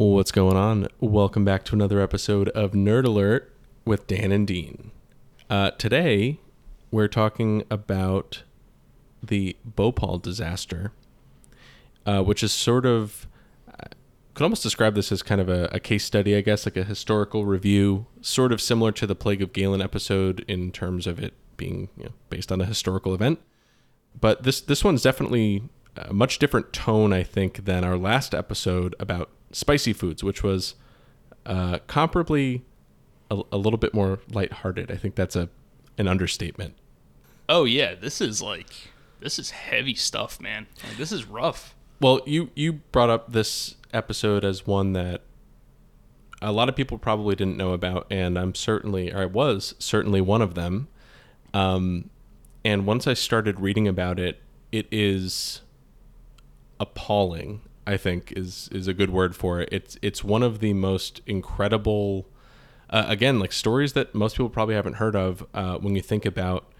What's going on? Welcome back to another episode of Nerd Alert with Dan and Dean. Uh, today, we're talking about the Bhopal disaster, uh, which is sort of, I could almost describe this as kind of a, a case study, I guess, like a historical review, sort of similar to the Plague of Galen episode in terms of it being you know, based on a historical event. But this this one's definitely a much different tone, I think, than our last episode about spicy foods, which was uh, comparably a, a little bit more lighthearted. I think that's a an understatement. Oh yeah, this is like this is heavy stuff, man. Like, this is rough. Well, you you brought up this episode as one that a lot of people probably didn't know about, and I'm certainly, or I was certainly one of them. Um, and once I started reading about it, it is appalling. I think is is a good word for it. It's it's one of the most incredible, uh, again, like stories that most people probably haven't heard of uh, when you think about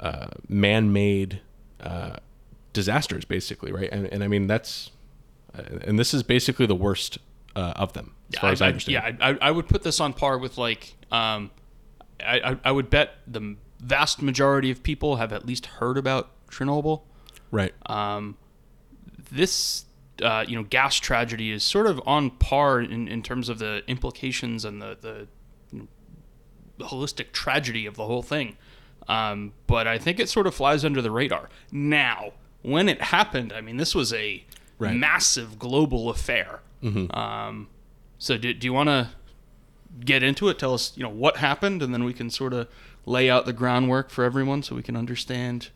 uh, man-made uh, disasters, basically, right? And, and I mean that's, uh, and this is basically the worst uh, of them, as far I, as I understand. yeah, I, I would put this on par with like, um, I, I, I would bet the vast majority of people have at least heard about Chernobyl. right. Um, this, uh, you know, gas tragedy is sort of on par in, in terms of the implications and the the, you know, the holistic tragedy of the whole thing. Um, but I think it sort of flies under the radar. Now, when it happened, I mean, this was a Right. massive global affair. Um, so, do, do you want to get into it? Tell us, you know, what happened, and then we can sort of lay out the groundwork for everyone so we can understand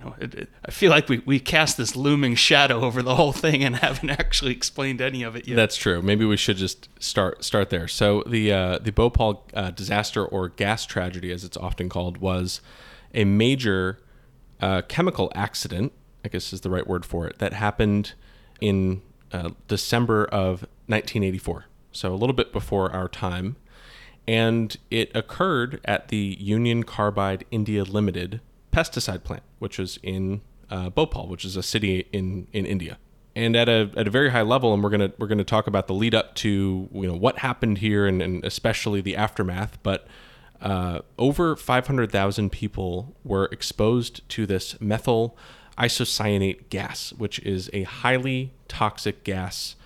you know, it, it, I feel like we, we cast this looming shadow over the whole thing and haven't actually explained any of it yet. That's true. Maybe we should just start start there. So the uh, the Bhopal uh, disaster or gas tragedy, as it's often called, was a major uh, chemical accident. I guess is the right word for it. That happened in uh, December of 1984. So a little bit before our time, and it occurred at the Union Carbide India Limited pesticide plant, which was in uh, Bhopal, which is a city in in India. And at a at a very high level, and we're gonna we're gonna talk about the lead up to you know what happened here, and, and especially the aftermath. But uh, over 500,000 people were exposed to this methyl isocyanate gas, which is a highly toxic gas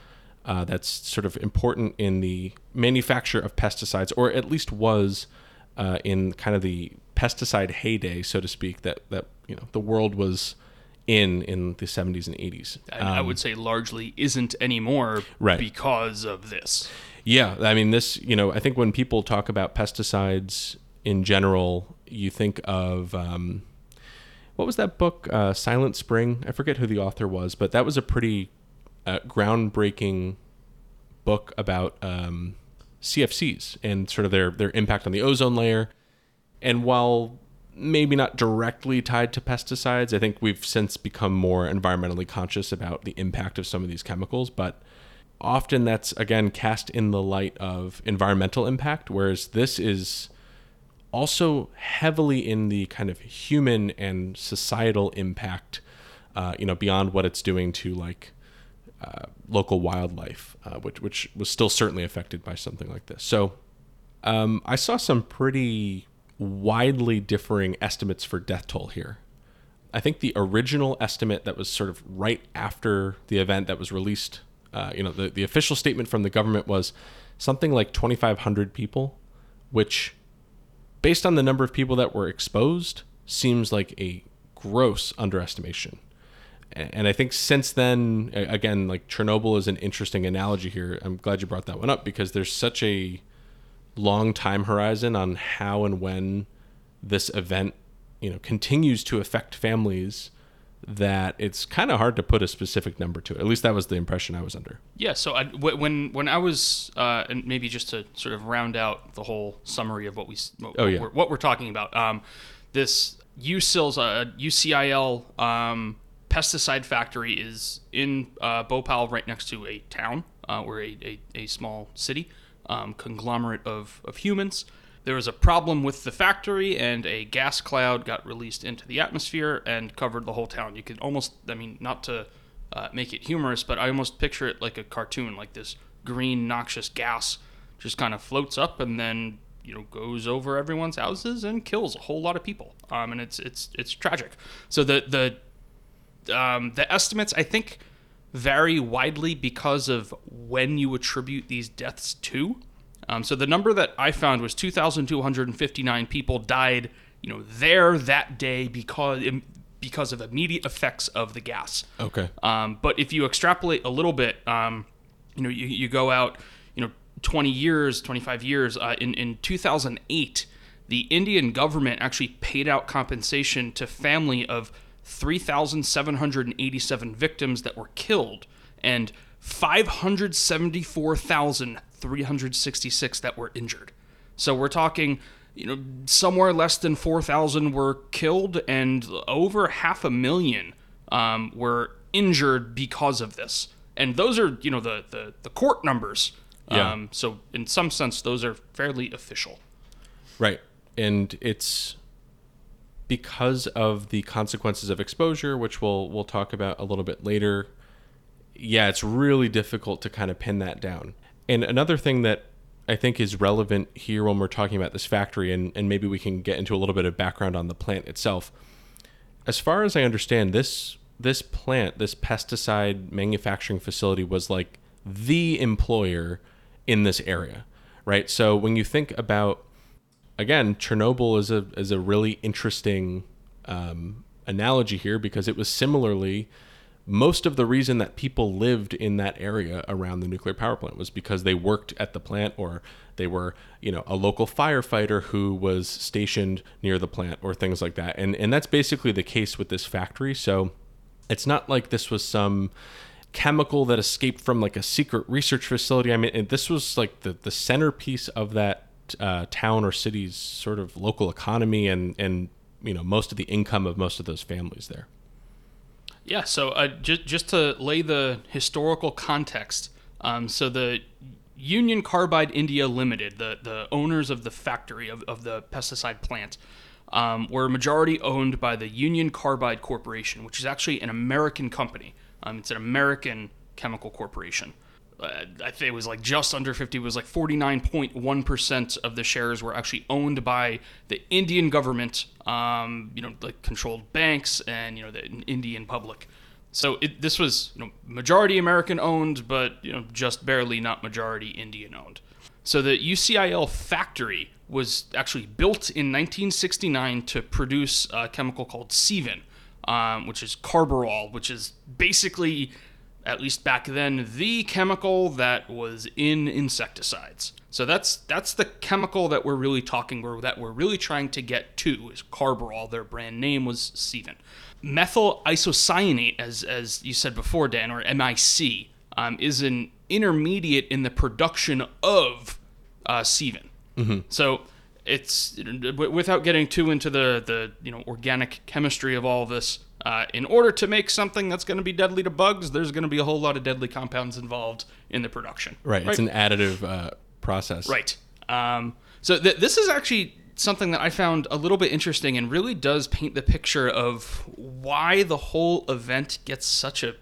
uh, that's sort of important in the manufacture of pesticides, or at least was uh, in kind of the pesticide heyday, so to speak, that that you know the world was in in the 70s and 80s. And I would say largely isn't anymore Right. because of this. Yeah, I mean this. You know, I think when people talk about pesticides in general, you think of um, what was that book, uh, Silent Spring? I forget who the author was, but that was a pretty uh, groundbreaking book about um, CFCs and sort of their their impact on the ozone layer. And while maybe not directly tied to pesticides, I think we've since become more environmentally conscious about the impact of some of these chemicals, but often that's again cast in the light of environmental impact whereas this is also heavily in the kind of human and societal impact uh, you know beyond what it's doing to like uh, local wildlife uh, which which was still certainly affected by something like this so um, I saw some pretty widely differing estimates for death toll here I think the original estimate that was sort of right after the event that was released, uh, you know, the, the official statement from the government was something like 2,500 people, which, based on the number of people that were exposed, seems like a gross underestimation. And I think since then, again, like Chernobyl is an interesting analogy here. I'm glad you brought that one up because there's such a long time horizon on how and when this event you know continues to affect families that it's kind of hard to put a specific number to it. At least that was the impression I was under. Yeah, so I, when when I was uh, and maybe just to sort of round out the whole summary of what we what, Oh, yeah. we're, what we're talking about, um, this USIL's uh, UCIL um, pesticide factory is in uh, Bhopal, right next to a town uh, or a, a, a small city um, conglomerate of, of humans. There was a problem with the factory, and a gas cloud got released into the atmosphere and covered the whole town. You could almost, I mean, not to uh, make it humorous, but I almost picture it like a cartoon, like this green noxious gas just kind of floats up and then you know goes over everyone's houses and kills a whole lot of people. Um, and it's it's it's tragic. So the the um, the estimates I think vary widely because of when you attribute these deaths to. Um, so the number that I found was 2,259 people died, you know, there that day because because of immediate effects of the gas. Okay. Um, but if you extrapolate a little bit, um, you know, you, you go out, you know, 20 years, 25 years. Uh, in in 2008, the Indian government actually paid out compensation to family of 3,787 victims that were killed and 574,366 that were injured. So we're talking, you know, somewhere less than 4,000 were killed and over half a million um, were injured because of this. And those are, you know, the, the, the court numbers. Yeah. Um, so in some sense, those are fairly official. Right. And it's because of the consequences of exposure, which we'll we'll talk about a little bit later. Yeah, it's really difficult to kind of pin that down. And another thing that I think is relevant here when we're talking about this factory, and, and maybe we can get into a little bit of background on the plant itself. As far as I understand, this this plant, this pesticide manufacturing facility was like the employer in this area, right? So when you think about again, Chernobyl is a is a really interesting um, analogy here because it was similarly most of the reason that people lived in that area around the nuclear power plant was because they worked at the plant or they were you know a local firefighter who was stationed near the plant or things like that. And and that's basically the case with this factory. So it's not like this was some chemical that escaped from like a secret research facility. I mean this was like the the centerpiece of that uh, town or city's sort of local economy and and you know most of the income of most of those families there. Yeah. So uh, just just to lay the historical context, um, so the Union Carbide India Limited, the the owners of the factory of, of the pesticide plant. Um, were majority owned by the Union Carbide Corporation, which is actually an American company. Um, it's an American chemical corporation uh, I think it was like just under 50 it was like 49.1% of the shares were actually owned by the Indian government um, you know like controlled banks and you know the Indian public. So it, this was you know majority American owned but you know just barely not majority Indian owned. So the UCIL factory was actually built in 1969 to produce a chemical called Sevin um, which is carbaryl which is basically at least back then, the chemical that was in insecticides. So that's that's the chemical that we're really talking or that we're really trying to get to is carbaryl. Their brand name was Sevin. Methyl isocyanate, as as you said before, Dan, or MIC, um, is an intermediate in the production of uh, Sevin. Mm-hmm. So it's without getting too into the the you know organic chemistry of all of this uh, in order to make something that's going to be deadly to bugs, there's going to be a whole lot of deadly compounds involved in the production. Right. right? It's an additive uh, process. Right. Um, so th- this is actually something that I found a little bit interesting and really does paint the picture of why the whole event gets such a.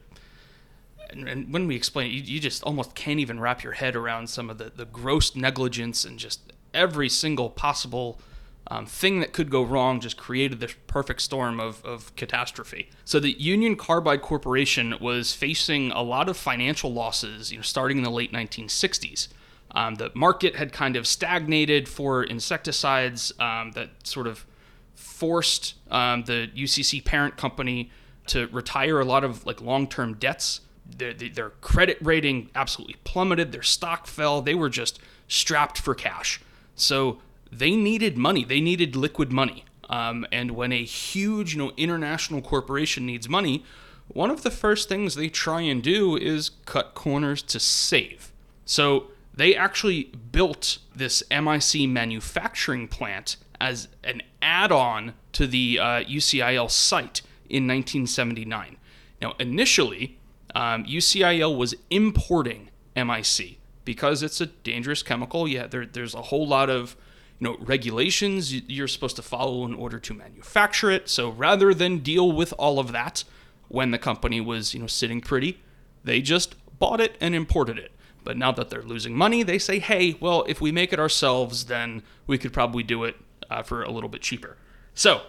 And, and when we explain it, you, you, just almost can't even wrap your head around some of the, the gross negligence and just every single possible um, thing that could go wrong just created this perfect storm of, of catastrophe. So the Union Carbide Corporation was facing a lot of financial losses, you know, starting in the late 1960s. Um, the market had kind of stagnated for insecticides um, that sort of forced um, the UCC parent company to retire a lot of like long-term debts. Their, their credit rating absolutely plummeted. Their stock fell. They were just strapped for cash. So they needed money. They needed liquid money. Um, and when a huge, you know, international corporation needs money, one of the first things they try and do is cut corners to save. So they actually built this MIC manufacturing plant as an add-on to the uh, UCIL site in 1979. Now, initially, um, UCIL was importing MIC because it's a dangerous chemical. Yeah, there, there's a whole lot of you know regulations you're supposed to follow in order to manufacture it. So rather than deal with all of that when the company was you know sitting pretty, they just bought it and imported it. But now that they're losing money, they say, hey, well, if we make it ourselves, then we could probably do it uh, for a little bit cheaper. So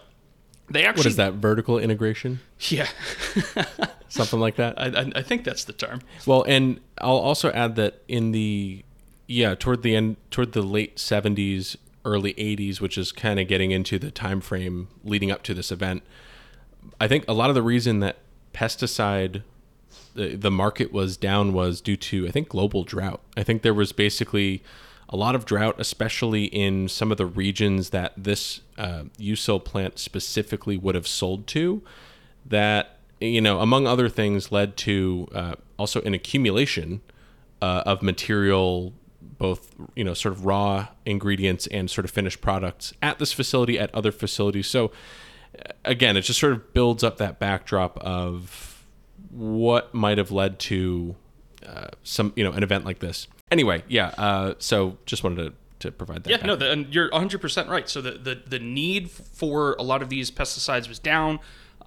they actually. What is that? Vertical integration? Yeah. Something like that? I, I, I think that's the term. Well, and I'll also add that in the yeah toward the end toward the late 70s early 80s which is kind of getting into the time frame leading up to this event i think a lot of the reason that pesticide the, the market was down was due to i think global drought i think there was basically a lot of drought especially in some of the regions that this uh, UCIL plant specifically would have sold to that you know among other things led to uh, also an accumulation uh, of material both you know sort of raw ingredients and sort of finished products at this facility at other facilities. So again it just sort of builds up that backdrop of what might have led to uh, some you know an event like this anyway yeah uh, so just wanted to to provide that Yeah, no, the, and you're 100% right. So the, the, the need for a lot of these pesticides was down.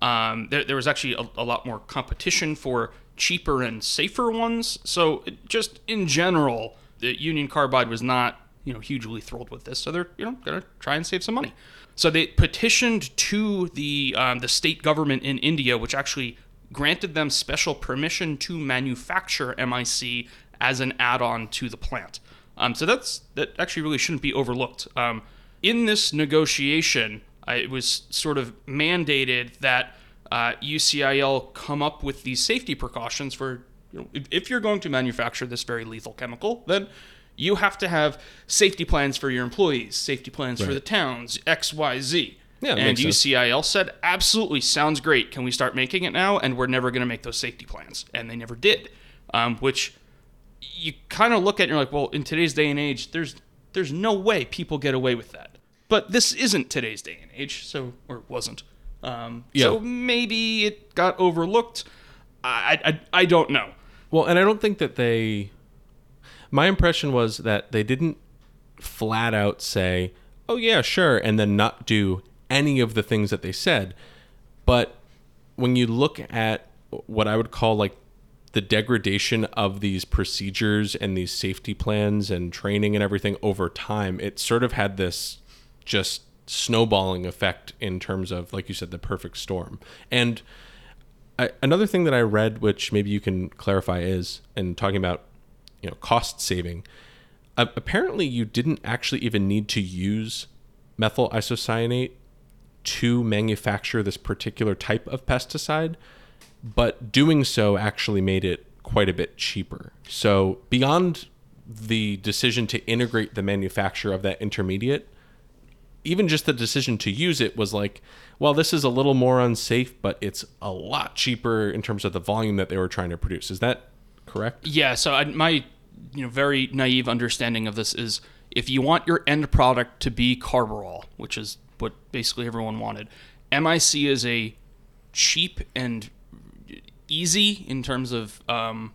Um, there, there was actually a, a lot more competition for cheaper and safer ones. So it, just in general, the Union Carbide was not you know hugely thrilled with this. So they're you know gonna try and save some money. So they petitioned to the um, the state government in India, which actually granted them special permission to manufacture MIC as an add-on to the plant. Um, so that's that actually really shouldn't be overlooked. Um, in this negotiation, I, it was sort of mandated that uh, UCIL come up with these safety precautions for you know if, if you're going to manufacture this very lethal chemical, then you have to have safety plans for your employees, safety plans for the towns, X, Y, Z. Yeah, and. UCIL said, absolutely, sounds great. Can we start making it now? And we're never going to make those safety plans. And they never did, um, which you kind of look at it and you're like, well, in today's day and age, there's there's no way people get away with that. But this isn't today's day and age, so or it wasn't. Um, So maybe it got overlooked. I, I I don't know. Well, and I don't think that they. My impression was that they didn't flat out say, "Oh yeah, sure," and then not do any of the things that they said. But when you look at what I would call like the degradation of these procedures and these safety plans and training and everything over time, it sort of had this just snowballing effect in terms of, like you said, the perfect storm. And I, another thing that I read, which maybe you can clarify, is and talking about you know cost saving. Uh, apparently, you didn't actually even need to use methyl isocyanate to manufacture this particular type of pesticide, but doing so actually made it quite a bit cheaper. So beyond the decision to integrate the manufacture of that intermediate, even just the decision to use it was like, well, this is a little more unsafe, but it's a lot cheaper in terms of the volume that they were trying to produce. Is that correct? Yeah, so I, my you know very naive understanding of this is if you want your end product to be carbaryl, which is what basically everyone wanted, MIC is a cheap and easy in terms of um,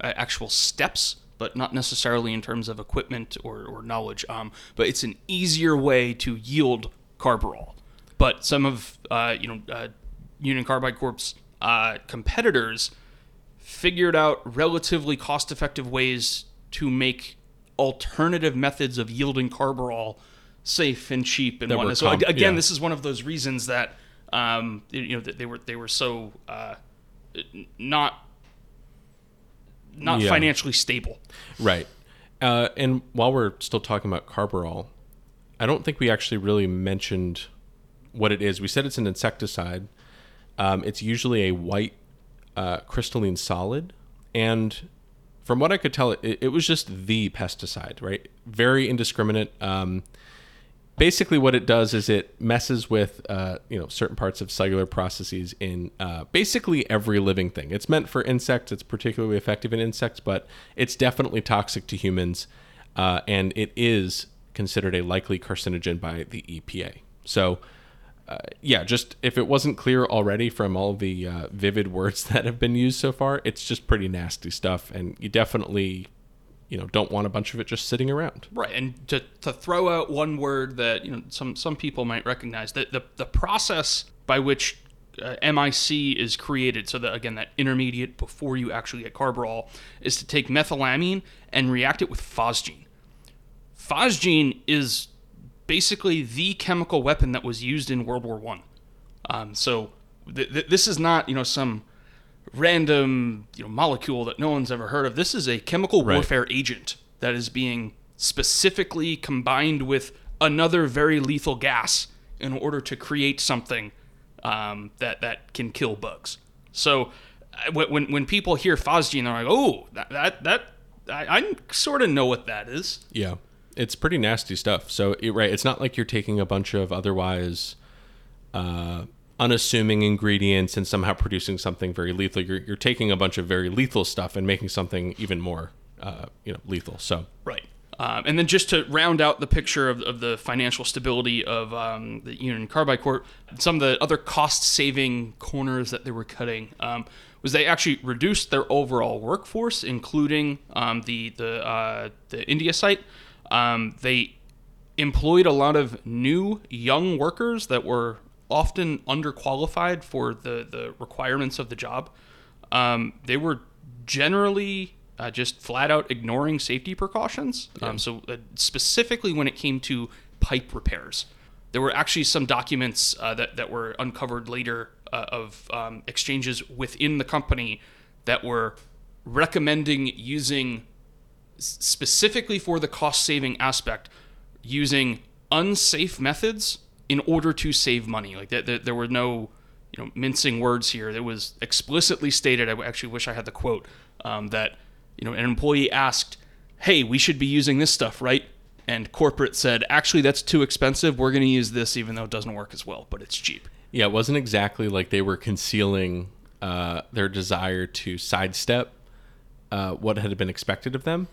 actual steps, but not necessarily in terms of equipment or, or knowledge. Um, but it's an easier way to yield carbaryl. But some of uh, you know uh, Union Carbide Corp's uh, competitors figured out relatively cost-effective ways to make alternative methods of yielding carbaryl safe and cheap and whatnot. So again, yeah. this is one of those reasons that um, you know that they were they were so uh, not not Yeah. financially stable. Right. Uh, and while we're still talking about carbaryl, I don't think we actually really mentioned what it is. We said it's an insecticide. Um, it's usually a white uh, crystalline solid, and from what I could tell, it, it was just the pesticide, right? Very indiscriminate. Um, basically, what it does is it messes with uh, you know certain parts of cellular processes in uh, basically every living thing. It's meant for insects. It's particularly effective in insects, but it's definitely toxic to humans, uh, and it is considered a likely carcinogen by the EPA. So. Uh, yeah, just if it wasn't clear already from all the uh, vivid words that have been used so far, it's just pretty nasty stuff, and you definitely, you know, don't want a bunch of it just sitting around. Right, and to, to throw out one word that you know some some people might recognize that the the process by which uh, MIC is created, so that again, that intermediate before you actually get carbaryl, is to take methylamine and react it with phosgene. Phosgene is basically the chemical weapon that was used in World War One. Um, so th- th- this is not you know some random you know molecule that no one's ever heard of. This is a chemical Right. warfare agent that is being specifically combined with another very lethal gas in order to create something um, that that can kill bugs. So uh, when when, when people hear phosgene, they're like, oh, that that, that I, I sort of know what that is. Yeah, it's pretty nasty stuff. So it, right, it's not like you're taking a bunch of otherwise uh, unassuming ingredients and somehow producing something very lethal. You're you're taking a bunch of very lethal stuff and making something even more uh, you know lethal. So Right. Um, and then just to round out the picture of, of the financial stability of um, the Union Carbide Corp, some of the other cost-saving corners that they were cutting um, was they actually reduced their overall workforce, including um, the the uh, the India site. Um, they employed a lot of new young workers that were often underqualified for the, the requirements of the job. Um, they were generally uh, just flat out ignoring safety precautions. Um, so, uh, specifically when it came to pipe repairs, there were actually some documents uh, that, that were uncovered later uh, of um, exchanges within the company that were recommending using specifically for the cost saving aspect using unsafe methods in order to save money. Like there, there were no you know mincing words here. It was explicitly stated i actually wish i had the quote um, that you know an employee asked hey we should be using this stuff right? And corporate said actually that's too expensive. We're going to use this even though it doesn't work as well but it's cheap. Yeah, it wasn't exactly like they were concealing uh, their desire to sidestep uh, what had been expected of them,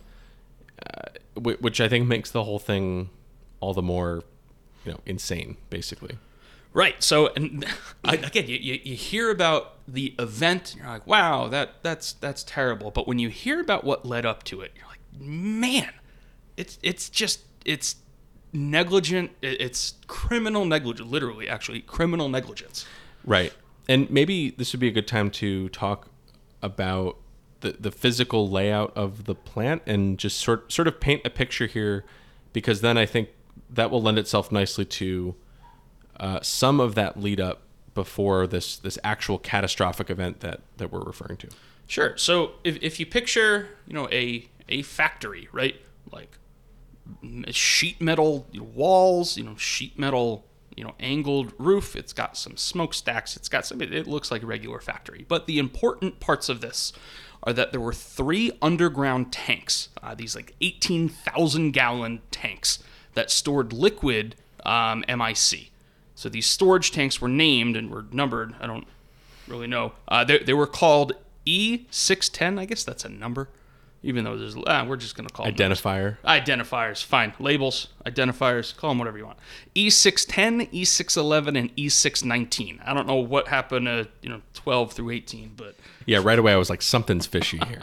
uh, which I think makes the whole thing all the more you know insane, basically. Right. So, and again, you, you, you hear about the event, and you're like, wow, that that's that's terrible. But when you hear about what led up to it, you're like, man, it's it's just it's negligent. It's criminal negligence, literally, actually, criminal negligence. Right. And maybe this would be a good time to talk about the, the physical layout of the plant and just sort sort of paint a picture here because then I think that will lend itself nicely to uh, some of that lead up before this this actual catastrophic event that that we're referring to. Sure. So if, if you picture, you know, a a factory, right? Like sheet metal walls, you know, sheet metal, you know, angled roof. It's got some smokestacks. It's got some. It, looks like a regular factory. But the important parts of this are that there were three underground tanks. Uh, these like eighteen thousand gallon tanks that stored liquid um, MIC. So these storage tanks were named and were numbered. I don't really know. Uh, they, they were called E610. I guess that's a number, even though there's. Ah, we're just gonna call them Identifier. identifiers. Fine, labels, identifiers. Call them whatever you want. E610, E611, and E619. I don't know what happened to you know 12 through 18, but Yeah, right away I was like something's fishy here.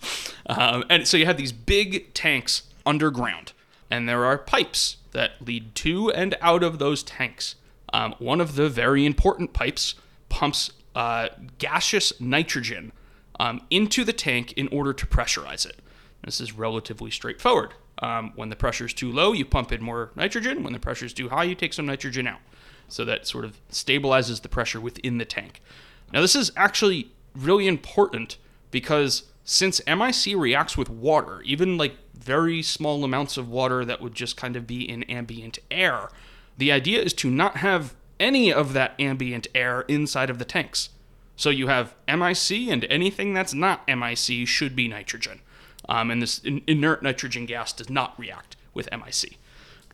um, and so you have these big tanks underground, and there are pipes that lead to and out of those tanks. Um, one of the very important pipes pumps uh, gaseous nitrogen um, into the tank in order to pressurize it. This is relatively straightforward. Um, when the pressure is too low, you pump in more nitrogen. When the pressure is too high, you take some nitrogen out. So that sort of stabilizes the pressure within the tank. Now, this is actually really important because since MIC reacts with water, even like very small amounts of water that would just kind of be in ambient air, the idea is to not have any of that ambient air inside of the tanks. So you have MIC, and anything that's not MIC should be nitrogen. Um, and this in- inert nitrogen gas does not react with MIC.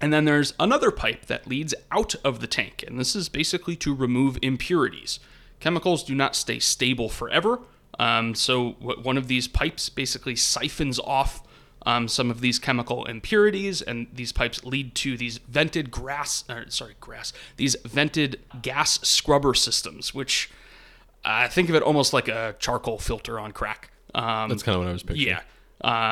And then there's another pipe that leads out of the tank, and this is basically to remove impurities. Chemicals do not stay stable forever, um, so one of these pipes basically siphons off um, some of these chemical impurities, and these pipes lead to these vented grass, or, sorry, grass, these vented gas scrubber systems, which I think of it almost like a charcoal filter on crack. Um, That's kind of what I was picturing. yeah.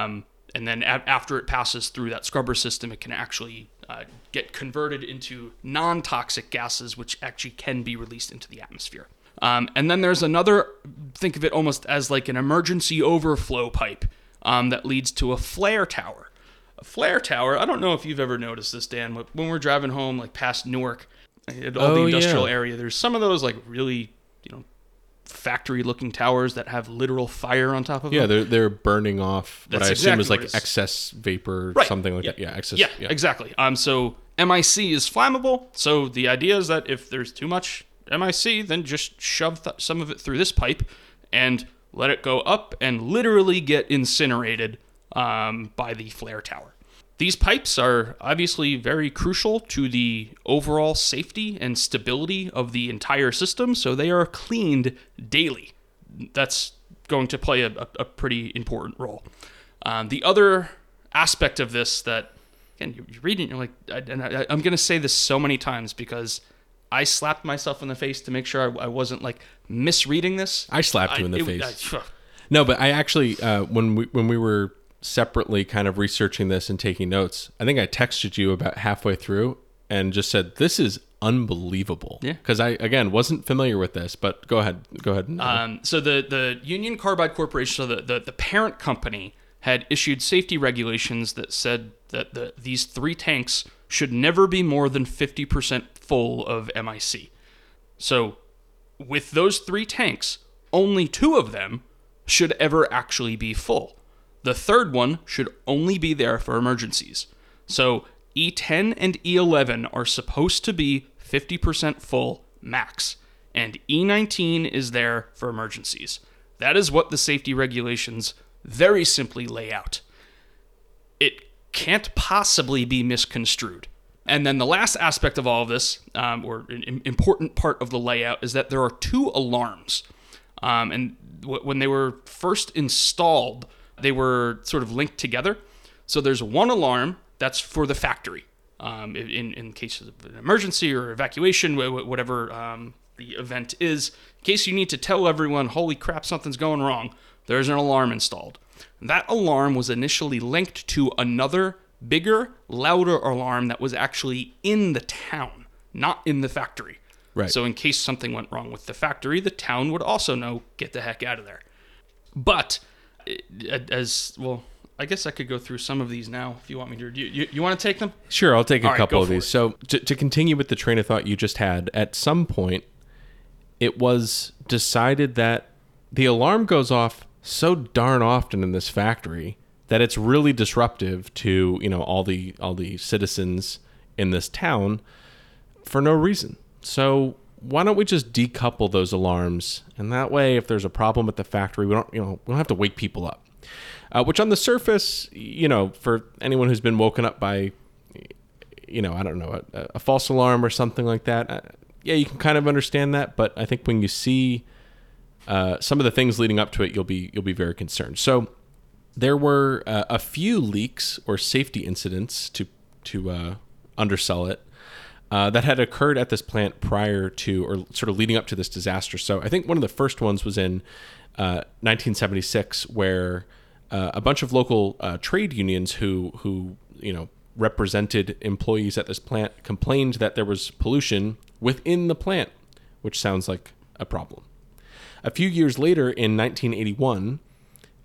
Um, and then a- after it passes through that scrubber system, it can actually uh, get converted into non toxic gases, which actually can be released into the atmosphere. Um, and then there's another, think of it almost as like an emergency overflow pipe um, that leads to a flare tower. A flare tower, I don't know if you've ever noticed this, Dan, but when we're driving home, like past Newark, at all Oh, the industrial yeah. area, there's some of those like really, you know, factory looking towers that have literal fire on top of Yeah, them. Yeah, they're they're burning off what That's I assume exactly is like what excess vapor, Right. something like Yeah. that. Yeah, excess. Yeah, exactly. Um, so MIC is flammable. So the idea is that if there's too much MIC, then just shove th- some of it through this pipe and let it go up and literally get incinerated um, by the flare tower. These pipes are obviously very crucial to the overall safety and stability of the entire system, so they are cleaned daily. That's going to play a, a, pretty important role. Um, the other aspect of this that, again, you- you're reading, you're like, I, and I, I'm going to say this so many times because I slapped myself in the face to make sure I, I wasn't like misreading this. I slapped you in the it- face. I- No, but I actually uh, when we when we were separately kind of researching this and taking notes, I think I texted you about halfway through and just said this is unbelievable. Yeah. Because I again wasn't familiar with this, but go ahead, go ahead. Um, so the, the Union Carbide Corporation, so the, the, the parent company, had issued safety regulations that said that the, these three tanks should never be more than 50% full of MIC. So with those three tanks, only two of them should ever actually be full. The third one should only be there for emergencies. So E10 and E11 are supposed to be 50% full max, and E19 is there for emergencies. That is what the safety regulations very simply lay out. It can't possibly be misconstrued. And then the last aspect of all of this, um, or an important part of the layout, is that there are two alarms. Um, and w- when they were first installed, they were sort of linked together. So there's one alarm that's for the factory um, in, in case of an emergency or evacuation, wh- wh- whatever um, the event is. In case you need to tell everyone, holy crap, something's going wrong, there's an alarm installed. That alarm was initially linked to another, bigger, louder alarm that was actually in the town, not in the factory. Right. So, in case something went wrong with the factory, the town would also know get the heck out of there. But, eh, as well, I guess I could go through some of these now if you want me to. You, you, you want to take them? Sure, I'll take a All right, couple go of these. it. So, to, to continue with the train of thought you just had, at some point, it was decided that the alarm goes off so darn often in this factory that it's really disruptive to you know all the all the citizens in this town for no reason. So why don't we just decouple those alarms, and that way, if there's a problem at the factory, we don't you know we don't have to wake people up. Uh, which on the surface, you know, for anyone who's been woken up by you know, I don't know, a, a false alarm or something like that. Uh, yeah, you can kind of understand that, but I think when you see uh, some of the things leading up to it, you'll be you'll be very concerned. So there were uh, a few leaks or safety incidents to to uh, undersell it uh, that had occurred at this plant prior to or sort of leading up to this disaster. So I think one of the first ones was in uh, 1976, where uh, a bunch of local uh, trade unions who who you know represented employees at this plant complained that there was pollution within the plant, which sounds like a problem. A few years later, in 1981,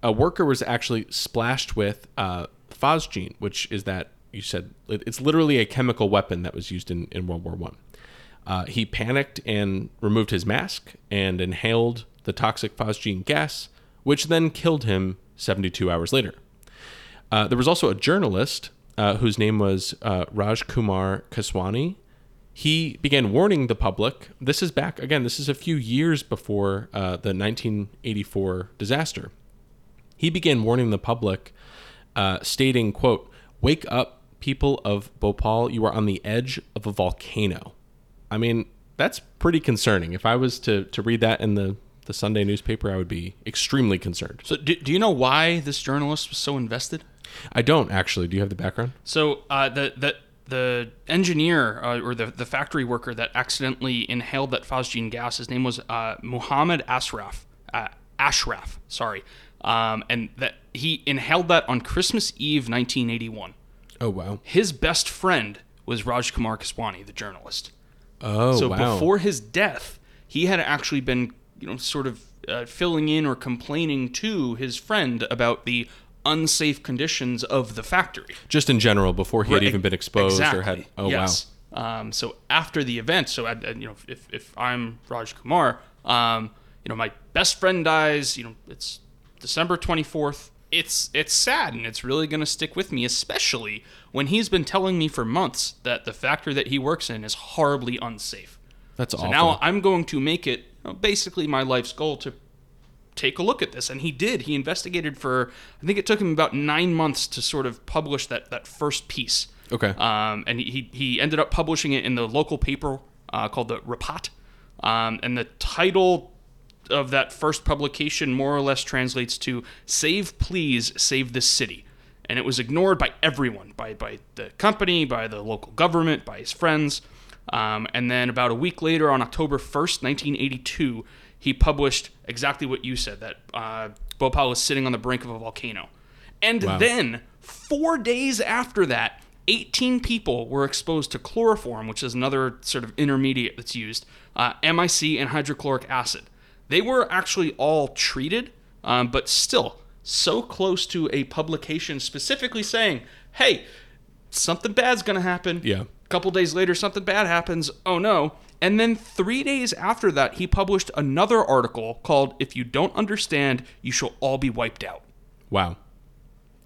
a worker was actually splashed with uh, phosgene, which is that you said it's literally a chemical weapon that was used in, in World War One. Uh, he panicked and removed his mask and inhaled the toxic phosgene gas, which then killed him 72 hours later. Uh, there was also a journalist uh, whose name was uh, Raj Kumar Keswani. He began warning the public. This is back again. This is a few years before uh, the 1984 disaster. He began warning the public, uh, stating, "quote Wake up, people of Bhopal! You are on the edge of a volcano." I mean, that's pretty concerning. If I was to to read that in the the Sunday newspaper, I would be extremely concerned. So, do, do you know why this journalist was so invested? I don't actually. Do you have the background? So uh, the the the engineer uh, or the the factory worker that accidentally inhaled that phosgene gas, his name was uh, Muhammad Ashraf. Uh, Ashraf, sorry, um, and that he inhaled that on Christmas Eve, 1981. Oh wow. His best friend was Raj Kumar Keswani, the journalist. Oh so wow. before his death, he had actually been, you know, sort of uh, filling in or complaining to his friend about the unsafe conditions of the factory. Just in general, before he had even been exposed exactly. or had. Oh yes. wow. Um, so after the event, so I, you know, if, if I'm Raj Kumar, um, you know, my best friend dies. You know, it's December 24th. It's it's sad and it's really going to stick with me, especially when he's been telling me for months that the factory that he works in is horribly unsafe. That's so awful. now I'm going to make it you know, basically my life's goal to take a look at this, and he did. He investigated for I think it took him about nine months to sort of publish that that first piece. Okay. Um, and he he ended up publishing it in the local paper uh, called the Rapat, um, and the title of that first publication more or less translates to "Save, please, save this city." And it was ignored by everyone, by by the company, by the local government, by his friends. Um, and then about a week later, on October 1st, 1982, he published exactly what you said that uh, Bhopal was sitting on the brink of a volcano. And Wow. then, four days after that, 18 people were exposed to chloroform, which is another sort of intermediate that's used, uh, MIC, and hydrochloric acid. They were actually all treated, um, but still so close to a publication specifically saying, hey, something bad's going to happen. Yeah. A couple days later, something bad happens. Oh no. And then three days after that, he published another article called If You Don't Understand, You Shall All Be Wiped Out. Wow.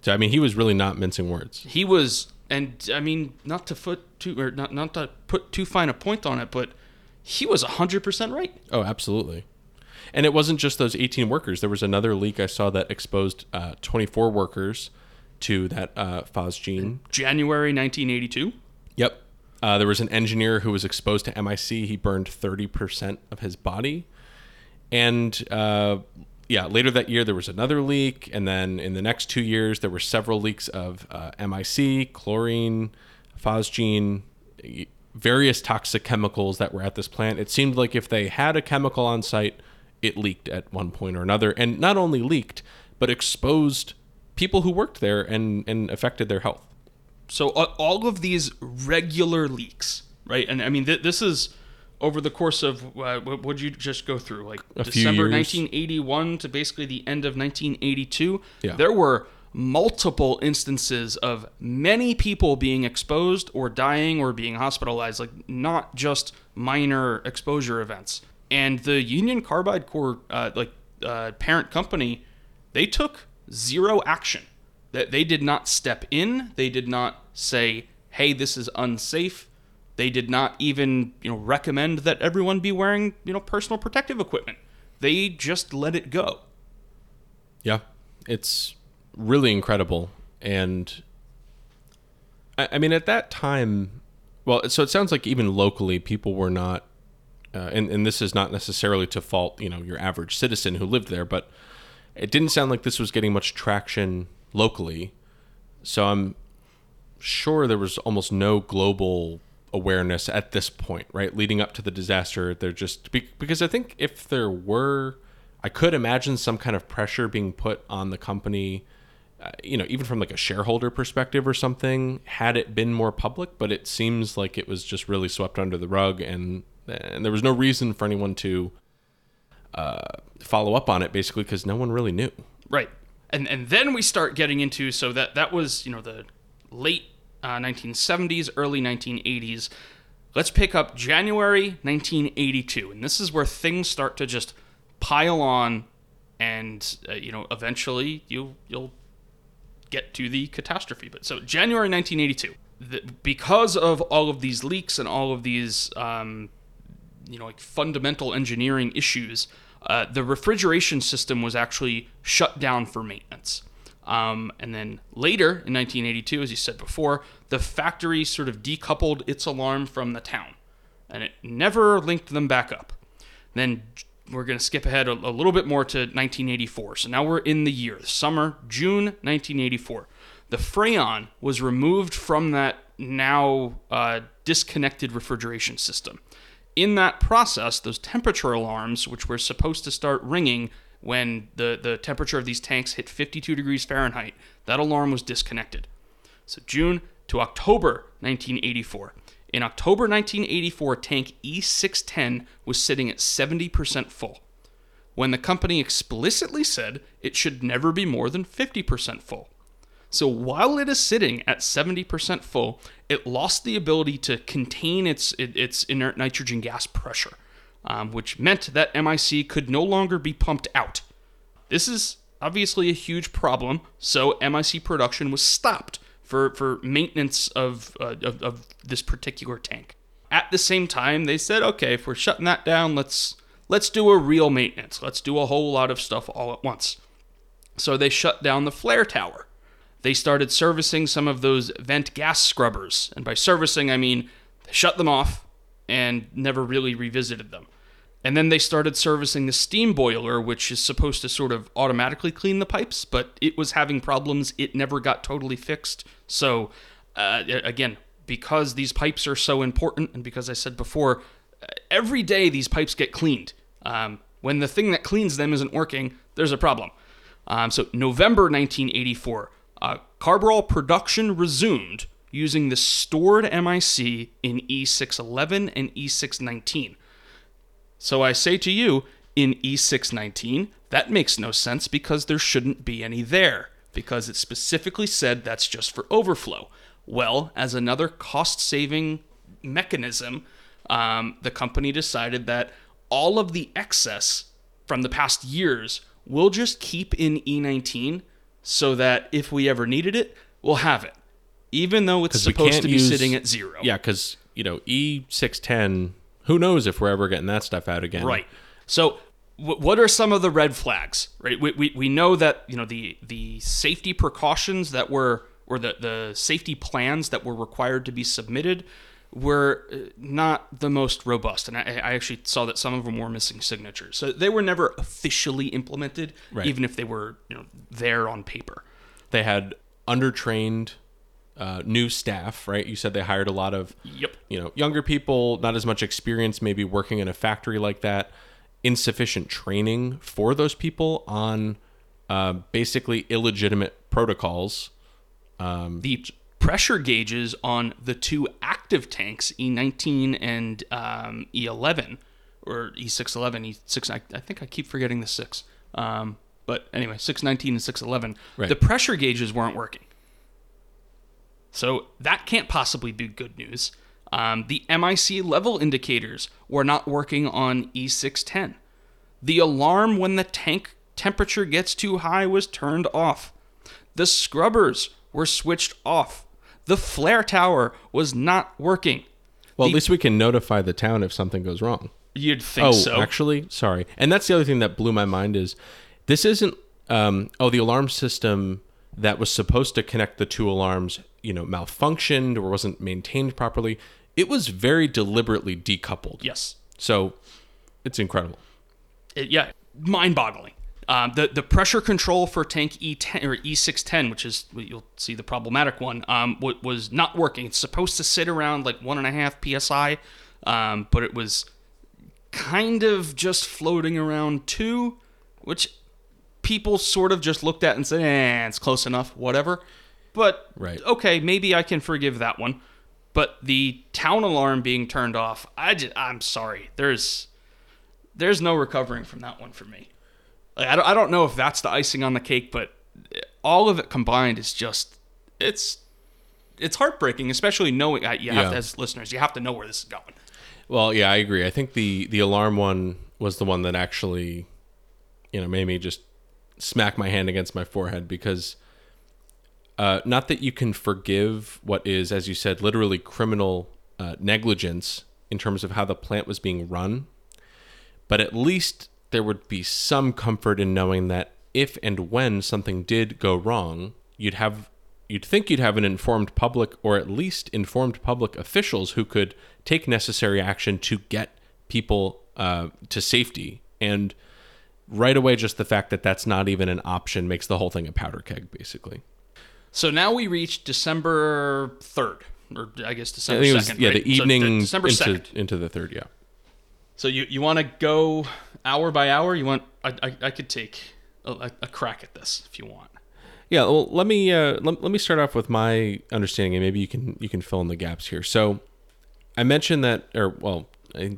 So I mean, he was really not mincing words. He was, and I mean, not to foot too, or not, not to put too fine a point on it, but he was 100% right. Oh, absolutely. And it wasn't just those 18 workers. There was another leak I saw that exposed uh, 24 workers to that uh, phosgene. January 1982. Yep. Uh, there was an engineer who was exposed to MIC. He burned 30% of his body. And uh, yeah, later that year, there was another leak. And then in the next two years, there were several leaks of uh, MIC, chlorine, phosgene, various toxic chemicals that were at this plant. It seemed like if they had a chemical on site, it leaked at one point or another. And not only leaked, but exposed people who worked there and, and affected their health. So uh, all of these regular leaks, right? And I mean, th- this is over the course of uh, what would you just go through, like A December 1981 to basically the end of 1982. Yeah. There were multiple instances of many people being exposed or dying or being hospitalized, like not just minor exposure events. And the Union Carbide Corps, uh, like uh, parent company, they took zero action. That they did not step in. They did not say, "Hey, this is unsafe." They did not even, you know, recommend that everyone be wearing, you know, personal protective equipment. They just let it go. Yeah, it's really incredible. And I, I mean, at that time, well, so it sounds like even locally, people were not, uh, and, and this is not necessarily to fault, you know, your average citizen who lived there, but it didn't sound like this was getting much traction locally. So I'm sure there was almost no global awareness at this point, right? Leading up to the disaster, they're just because I think if there were, I could imagine some kind of pressure being put on the company, uh, you know, even from like a shareholder perspective or something, had it been more public. But it seems like it was just really swept under the rug, and and there was no reason for anyone to uh, follow up on it, basically, because no one really knew. Right. And and then we start getting into so that that was, you know, the late uh, 1970s, early 1980s. Let's pick up January 1982, and this is where things start to just pile on, and uh, you know, eventually you you'll get to the catastrophe. But so January 1982, the, because of all of these leaks and all of these, um, you know, like fundamental engineering issues, uh, the refrigeration system was actually shut down for maintenance. Um, and then later in 1982, as you said before, the factory sort of decoupled its alarm from the town, and it never linked them back up. Then we're going to skip ahead a, a little bit more to 1984. So now we're in the year, summer, June 1984. The Freon was removed from that now uh, disconnected refrigeration system. In that process, those temperature alarms, which were supposed to start ringing when the, the temperature of these tanks hit 52 degrees Fahrenheit, that alarm was disconnected. So June to October 1984. In October 1984, tank E610 was sitting at 70% full, when the company explicitly said it should never be more than 50% full. So while it is sitting at 70% full, it lost the ability to contain its its inert nitrogen gas pressure, um, which meant that MIC could no longer be pumped out. This is obviously a huge problem, so MIC production was stopped for, for maintenance of, uh, of, of this particular tank. At the same time, they said, okay, if we're shutting that down, let's let's do a real maintenance. Let's do a whole lot of stuff all at once. So they shut down the flare tower they started servicing some of those vent gas scrubbers. And by servicing, I mean shut them off and never really revisited them. And then they started servicing the steam boiler, which is supposed to sort of automatically clean the pipes, but it was having problems. It never got totally fixed. So, uh, again, because these pipes are so important, and because I said before, every day these pipes get cleaned. Um, when the thing that cleans them isn't working, there's a problem. Um, so, November 1984, uh, production resumed using the stored MIC in E611 and E619. So I say to you, in E619, that makes no sense because there shouldn't be any there, because it specifically said that's just for overflow. Well, as another cost saving mechanism, um, the company decided that all of the excess from the past years will just keep in E19 so that if we ever needed it, we'll have it, even though it's supposed to be use, sitting at zero. Yeah, because you know E six ten. Who knows if we're ever getting that stuff out again? Right. So, w- what are some of the red flags? Right. We, we, we know that you know the the safety precautions that were or the the safety plans that were required to be submitted were uh, not the most robust, and I, I, actually saw that some of them were missing signatures. So they were never officially implemented, right. even if they were you know there on paper. They had undertrained uh, new staff, right? You said they hired a lot of yep. you know younger people, not as much experience, maybe working in a factory like that. Insufficient training for those people on uh, basically illegitimate protocols. Um, the pressure gauges on the two active tanks, E19 and um, E11, or E611, E6. I, I, think I keep forgetting the six. Um, but anyway, 619 and 611. Right. The pressure gauges weren't working. So that can't possibly be good news. Um, the MIC level indicators were not working on E610. The alarm when the tank temperature gets too high was turned off. The scrubbers were switched off. The flare tower was not working. Well, the, at least we can notify the town if something goes wrong. You'd think oh, so. actually, sorry. And that's the other thing that blew my mind is this isn't. Um, oh, the alarm system that was supposed to connect the two alarms, you know, malfunctioned or wasn't maintained properly. It was very deliberately decoupled. Yes. So it's incredible. It, yeah, mind-boggling. Um, the the pressure control for tank E10 or E610, which is you'll see the problematic one, um, was not working. It's supposed to sit around like one and a half psi, um, but it was kind of just floating around two, which people sort of just looked at and said, "Eh, it's close enough, whatever." But right. okay, maybe I can forgive that one. But the town alarm being turned off, I just, I'm sorry. There's there's no recovering from that one for me. Like, I don't, I don't know if that's the icing on the cake, but all of it combined is just it's it's heartbreaking, especially knowing uh, you have yeah. to, as listeners, you have to know where this is going. Well, yeah, I agree. I think the the alarm one was the one that actually, you know, made me just smack my hand against my forehead because, uh, not that you can forgive what is, as you said, literally criminal uh, negligence in terms of how the plant was being run, but at least there would be some comfort in knowing that if and when something did go wrong, you'd have you'd think you'd have an informed public or at least informed public officials who could take necessary action to get people uh, to safety and right away just the fact that that's not even an option makes the whole thing a powder keg basically so now we reach december 3rd or i guess december I was, 2nd yeah right? the evening so december into, 2nd. into the 3rd yeah so you, you want to go hour by hour? You want? I, I, I could take a, a, crack at this if you want. Yeah. Well, let me uh, let, let me start off with my understanding, and maybe you can you can fill in the gaps here. So, I mentioned that, or well,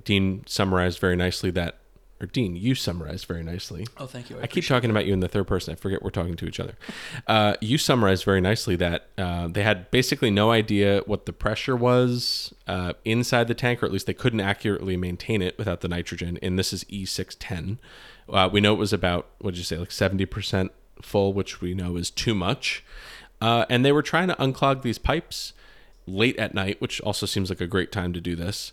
Dean summarized very nicely that, or Dean, you summarized very nicely. Oh, thank you. I keep talking about you in the third person. I forget we're talking to each other. Uh, you summarized very nicely that uh, they had basically no idea what the pressure was uh, inside the tank, or at least they couldn't accurately maintain it without the nitrogen. And this is E610. Uh, we know it was about, what did you say, like 70% full, which we know is too much. Uh, and they were trying to unclog these pipes late at night, which also seems like a great time to do this.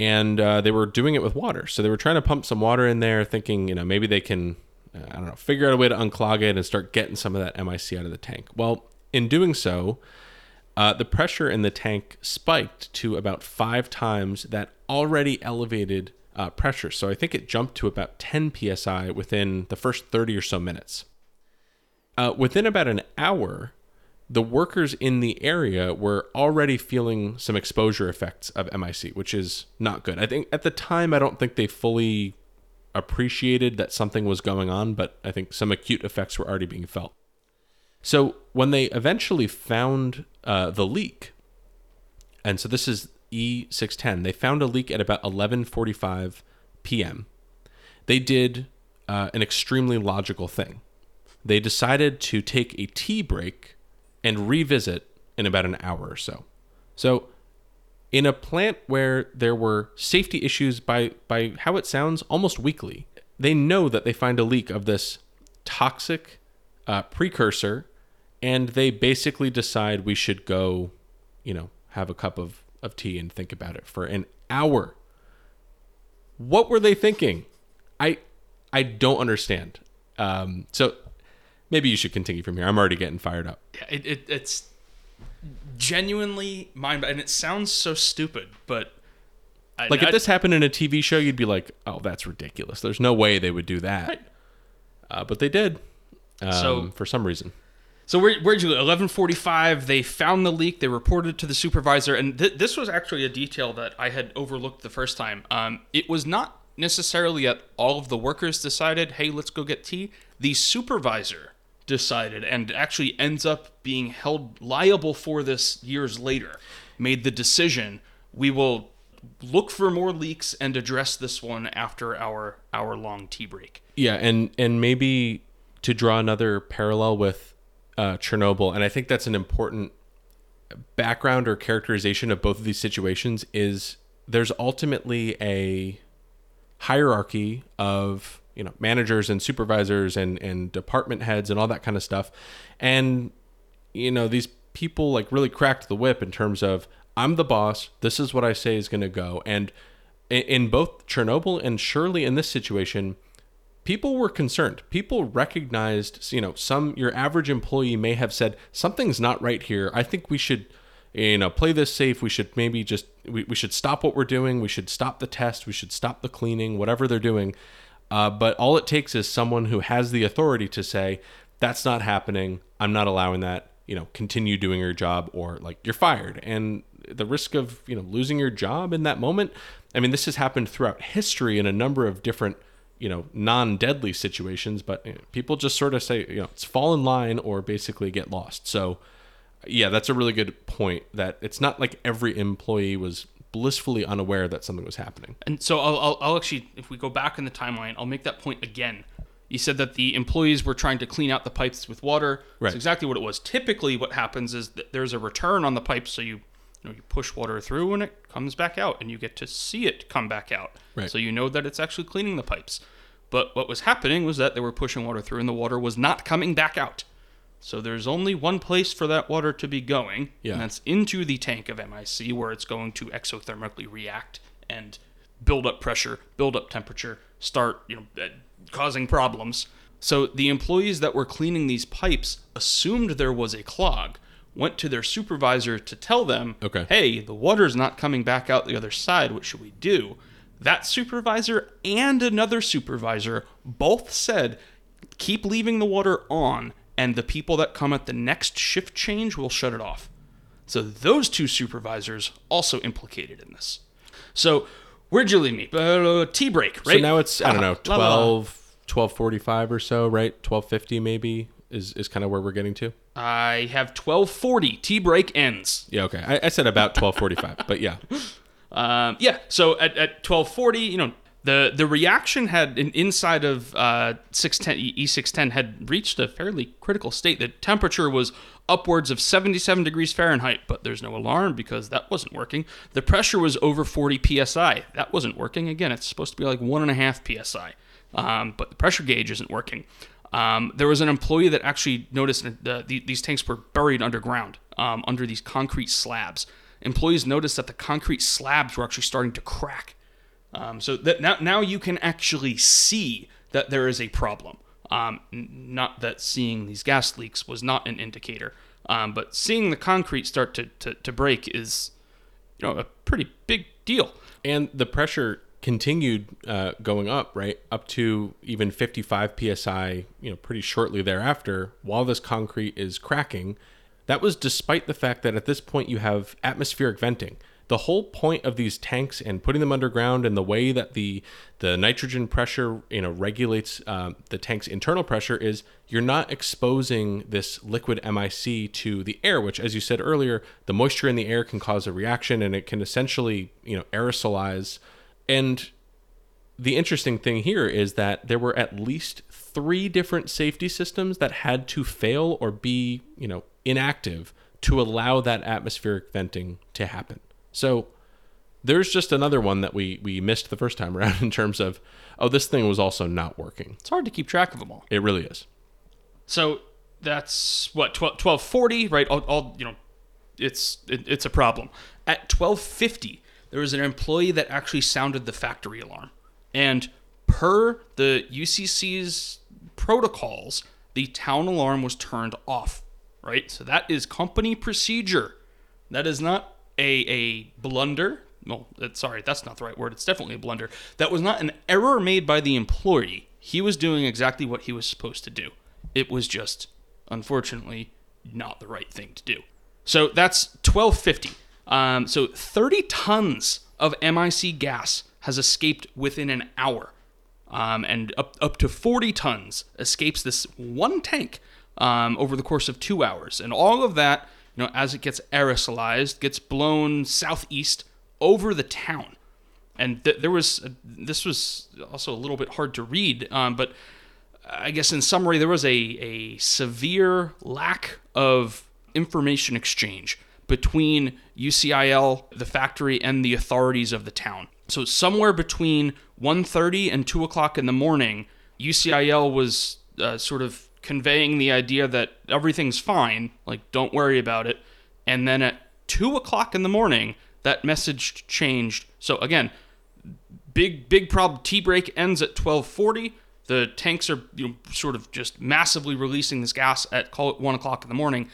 And uh, they were doing it with water. So they were trying to pump some water in there, thinking, you know, maybe they can, uh, I don't know, figure out a way to unclog it and start getting some of that MIC out of the tank. Well, in doing so, uh, the pressure in the tank spiked to about five times that already elevated uh, pressure. So I think it jumped to about 10 psi within the first 30 or so minutes. Uh, within about an hour, the workers in the area were already feeling some exposure effects of MIC, which is not good. I think at the time, I don't think they fully appreciated that something was going on, but I think some acute effects were already being felt. So when they eventually found uh, the leak, and so this is E610, they found a leak at about 11:45 p.m. They did uh, an extremely logical thing. They decided to take a tea break and revisit in about an hour or so. So, in a plant where there were safety issues by by how it sounds almost weekly, they know that they find a leak of this toxic uh, precursor, and they basically decide we should go, you know, have a cup of of tea and think about it for an hour. What were they thinking? I I don't understand. Um, so maybe you should continue from here. I'm already getting fired up. Yeah, it, it, it's genuinely mind and it sounds so stupid, but I, Like I- if this happened in a TV show, you'd be like, "Oh, that's ridiculous. There's no way they would do that." Right. Uh, but they did. Um, So- for some reason, So where, where'd you? Eleven forty-five. They found the leak. They reported it to the supervisor, and th- this was actually a detail that I had overlooked the first time. Um, it was not necessarily that all of the workers decided, "Hey, let's go get tea." The supervisor decided, and actually ends up being held liable for this years later. Made the decision: we will look for more leaks and address this one after our hour-long tea break. yeah, and and maybe to draw another parallel with uh, Chernobyl, and I think that's an important background or characterization of both of these situations is there's ultimately a hierarchy of you know managers and supervisors and and department heads and all that kind of stuff. And you know these people like really cracked the whip in terms of i'm the boss. This is what i say is going to go. And in, both chernobyl and surely in this situation people were concerned. People recognized you know some your average employee may have said something's not right here. I think we should you know play this safe. We should maybe just we, we should stop what we're doing. We should stop the test. We should stop the cleaning whatever they're doing uh, but all it takes is someone who has the authority to say that's not happening. I'm not allowing that. You know continue doing your job or like you're fired. And the risk of you know losing your job in that moment i mean this has happened throughout history in a number of different you know non-deadly situations but you know, people just sort of say you know it's fall in line or basically get lost. So yeah that's a really good point that it's not like every employee was blissfully unaware that something was happening And so I'll, I'll, I'll actually, if we go back in the timeline, I'll make that point again. You said that the employees were trying to clean out the pipes with water. Right. That's exactly what it was. Typically, what happens is that there's a return on the pipes, so you, you know, you push water through and it comes back out, and you get to see it come back out. Right. So you know that it's actually cleaning the pipes. But what was happening was that they were pushing water through, and the water was not coming back out. So there's only one place for that water to be going, Yeah. and that's into the tank of MIC, where it's going to exothermically react and build up pressure, build up temperature, start you know uh, causing problems. So the employees that were cleaning these pipes assumed there was a clog, went to their supervisor to tell them, Okay. "Hey, the water's not coming back out the other side. What should we do?" That supervisor and another supervisor both said, "Keep leaving the water on, and the people that come at the next shift change will shut it off." So those two supervisors also implicated in this. So where'd you leave me? Uh, tea break, right? so now it's i don't know La, la, la. 12 1245 or so right 1250 maybe is is kind of where we're getting to I have 1240. Tea break ends. yeah okay i, I said about 1245 but yeah Um, yeah. So at, at 1240, you know, the the reaction had in, inside of uh, 610 E610 had reached a fairly critical state. The temperature was upwards of 77 degrees Fahrenheit, but there's no alarm because that wasn't working. The pressure was over 40 psi. That wasn't working. Again, it's supposed to be like one and a half psi, um, but the pressure gauge isn't working. Um, there was an employee that actually noticed that the, these tanks were buried underground um, under these concrete slabs. Employees noticed that the concrete slabs were actually starting to crack. Um, so that now, now you can actually see that there is a problem. Um, not that seeing these gas leaks was not an indicator, um, but seeing the concrete start to, to, to break is, you know, a pretty big deal. And the pressure continued uh, going up, right, up to even 55 psi, you know, pretty shortly thereafter, while this concrete is cracking. That was despite the fact that at this point you have atmospheric venting. The whole point of these tanks and putting them underground and the way that the the nitrogen pressure you know regulates uh, the tank's internal pressure is you're not exposing this liquid MIC to the air, which, as you said earlier, the moisture in the air can cause a reaction and it can essentially you know aerosolize and the interesting thing here is that there were at least three different safety systems that had to fail or be, you know, inactive to allow that atmospheric venting to happen. So there's just another one that we we missed the first time around in terms of oh this thing was also not working. It's hard to keep track of them all. It really is. So that's what 12, 1240, right? All, all you know, it's it, it's a problem. At 1250, there was an employee that actually sounded the factory alarm. And per the UCC's protocols, the town alarm was turned off, right? So that is company procedure. That is not a, a blunder. Well, sorry, that's not the right word. It's definitely a blunder. That was not an error made by the employee. He was doing exactly what he was supposed to do. It was just, unfortunately, not the right thing to do. So that's 1250. Um, so 30 tons of MIC gas has escaped within an hour. Um, and up, up to 40 tons escapes this one tank um, over the course of two hours. And all of that, you know, as it gets aerosolized, gets blown southeast over the town. And th- there was, this was also a little bit hard to read, um, but I guess in summary, there was a, a severe lack of information exchange between UCIL, the factory, and the authorities of the town. So somewhere between 1.30 and 2 o'clock in the morning, UCIL was uh, sort of conveying the idea that everything's fine, like don't worry about it. And then at 2 o'clock in the morning, that message changed. So again, big big problem. Tea break ends at 12:40. The tanks are you know, sort of just massively releasing this gas at call it one o'clock in the morning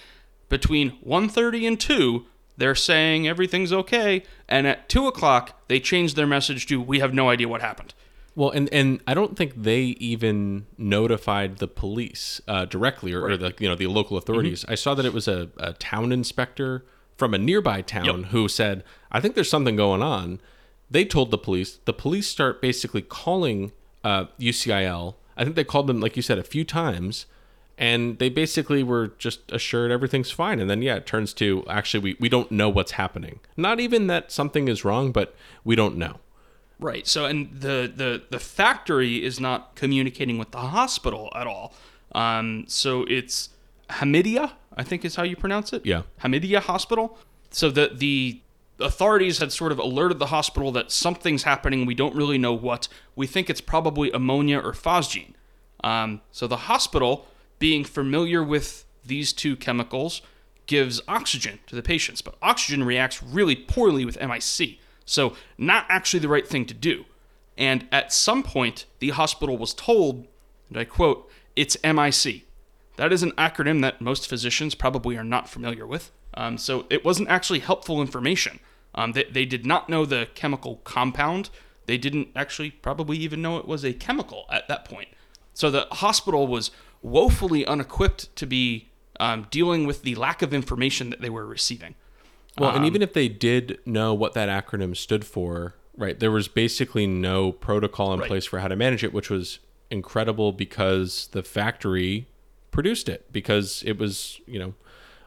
between 1.30 and 2 they're saying everything's okay and at 2 o'clock they changed their message to we have no idea what happened well and, and i don't think they even notified the police uh, directly or, right. or, the you know the local authorities. Mm-hmm. i saw that it was a, a town inspector from a nearby town yep. who said i think there's something going on. They told the police. The police start basically calling uh, ucil i think they called them like you said a few times and they basically were just assured everything's fine. And then yeah it turns to actually we, we don't know what's happening. Not even that something is wrong but we don't know right so and the the the factory is not communicating with the hospital at all. Um, so it's hamidia i think is how you pronounce it? Yeah. Hamidia hospital. So the the authorities had sort of alerted the hospital that something's happening. We don't really know what. We think it's probably ammonia or phosgene. Um, so the hospital being familiar with these two chemicals gives oxygen to the patients, but oxygen reacts really poorly with MIC. So, not actually the right thing to do. And at some point, the hospital was told, and I quote, it's MIC. That is an acronym that most physicians probably are not familiar with. Um, so, it wasn't actually helpful information. Um, they, they did not know the chemical compound. They didn't actually probably even know it was a chemical at that point. So, the hospital was woefully unequipped to be um, dealing with the lack of information that they were receiving. Well, um, and even if they did know what that acronym stood for, right, there was basically no protocol in right. place for how to manage it, which was incredible because the factory produced it because it was, you know,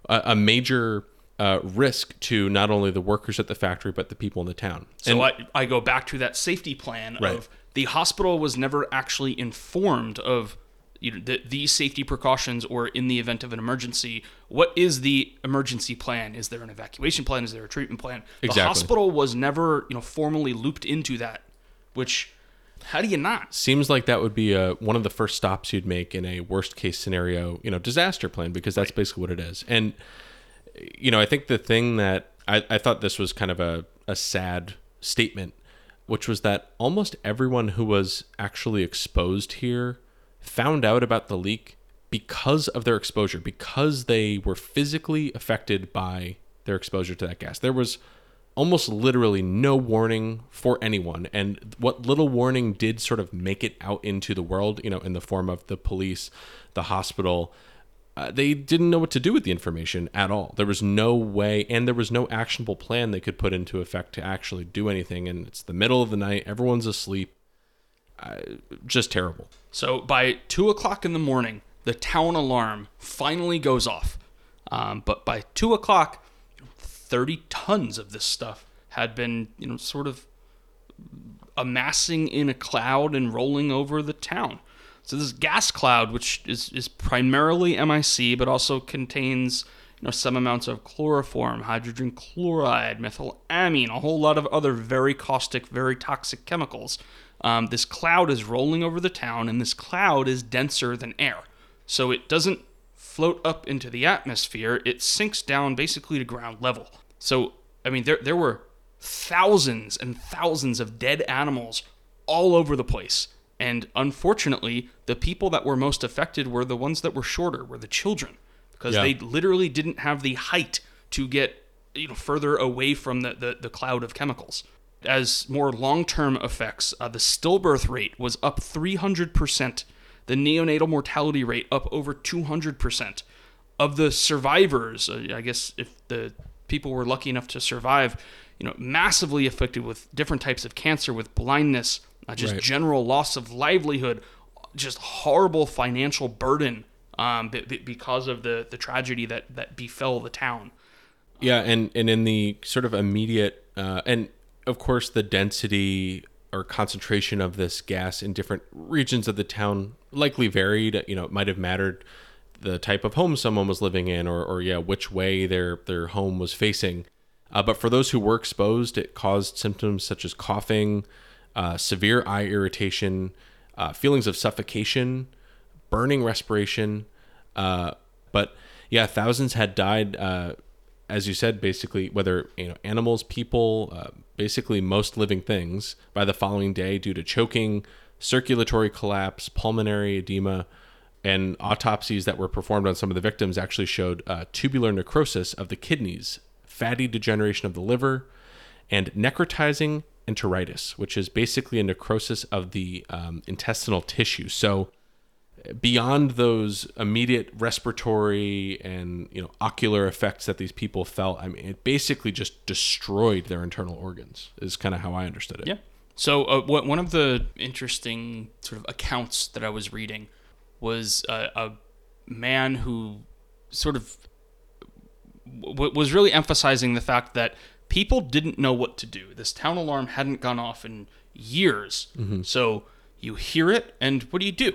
a, a major uh, risk to not only the workers at the factory but the people in the town. So I, I go back to that safety plan Right. of the hospital was never actually informed of you know, the, these safety precautions or in the event of an emergency, what is the emergency plan? Is there an evacuation plan? Is there a treatment plan? The hospital was never you know formally looped into that, which how do you not? seems like that would be a, one of the first stops you'd make in a worst case scenario, you know, disaster plan because that's basically what it is. And you know, I think the thing that I, I thought this was kind of a, a sad statement, which was that almost everyone who was actually exposed here found out about the leak because of their exposure, because they were physically affected by their exposure to that gas. There was almost literally no warning for anyone. And what little warning did sort of make it out into the world, you know, in the form of the police, the hospital, uh, they didn't know what to do with the information at all. There was no way, and there was no actionable plan they could put into effect to actually do anything. And it's the middle of the night, everyone's asleep. Just terrible. So by two o'clock in the morning, the town alarm finally goes off. Um, but by two o'clock, thirty tons of this stuff had been, you know, sort of amassing in a cloud and rolling over the town. So this gas cloud, which is, is primarily MIC, but also contains you know some amounts of chloroform, hydrogen chloride, methylamine, a whole lot of other very caustic, very toxic chemicals. Um, this cloud is rolling over the town, and this cloud is denser than air, so it doesn't float up into the atmosphere. It sinks down basically to ground level. So I mean, there there were thousands and thousands of dead animals all over the place. And unfortunately, the people that were most affected were the ones that were shorter, were the children, because Yeah. they literally didn't have the height to get you know further away from the, the, the cloud of chemicals. As more long-term effects, uh, the stillbirth rate was up 300%. The neonatal mortality rate up over 200%. Of the survivors, uh, I guess if the people were lucky enough to survive, you know, massively affected with different types of cancer, with blindness, uh, just Right. general loss of livelihood, just horrible financial burden um, be- be- because of the, the tragedy that, that befell the town. Yeah, and and in the sort of immediate, uh, and of course the density or concentration of this gas in different regions of the town likely varied. You know, it might have mattered the type of home someone was living in, or or yeah, which way their their home was facing. Uh, but for those who were exposed, it caused symptoms such as coughing, uh, severe eye irritation, uh, feelings of suffocation, burning respiration. Uh, but yeah, thousands had died. Uh, as you said, basically, whether you know animals, people, uh, basically most living things, by the following day due to choking, circulatory collapse, pulmonary edema, and autopsies that were performed on some of the victims actually showed uh, tubular necrosis of the kidneys, fatty degeneration of the liver, and necrotizing enteritis, which is basically a necrosis of the um, intestinal tissue. So beyond those immediate respiratory and you know ocular effects that these people felt, I mean, it basically just destroyed their internal organs. Is kind of how I understood it. Yeah. So uh, what, one of the interesting sort of accounts that I was reading was uh, a man who sort of w- was really emphasizing the fact that people didn't know what to do. This town alarm hadn't gone off in years. So you hear it, and what do you do?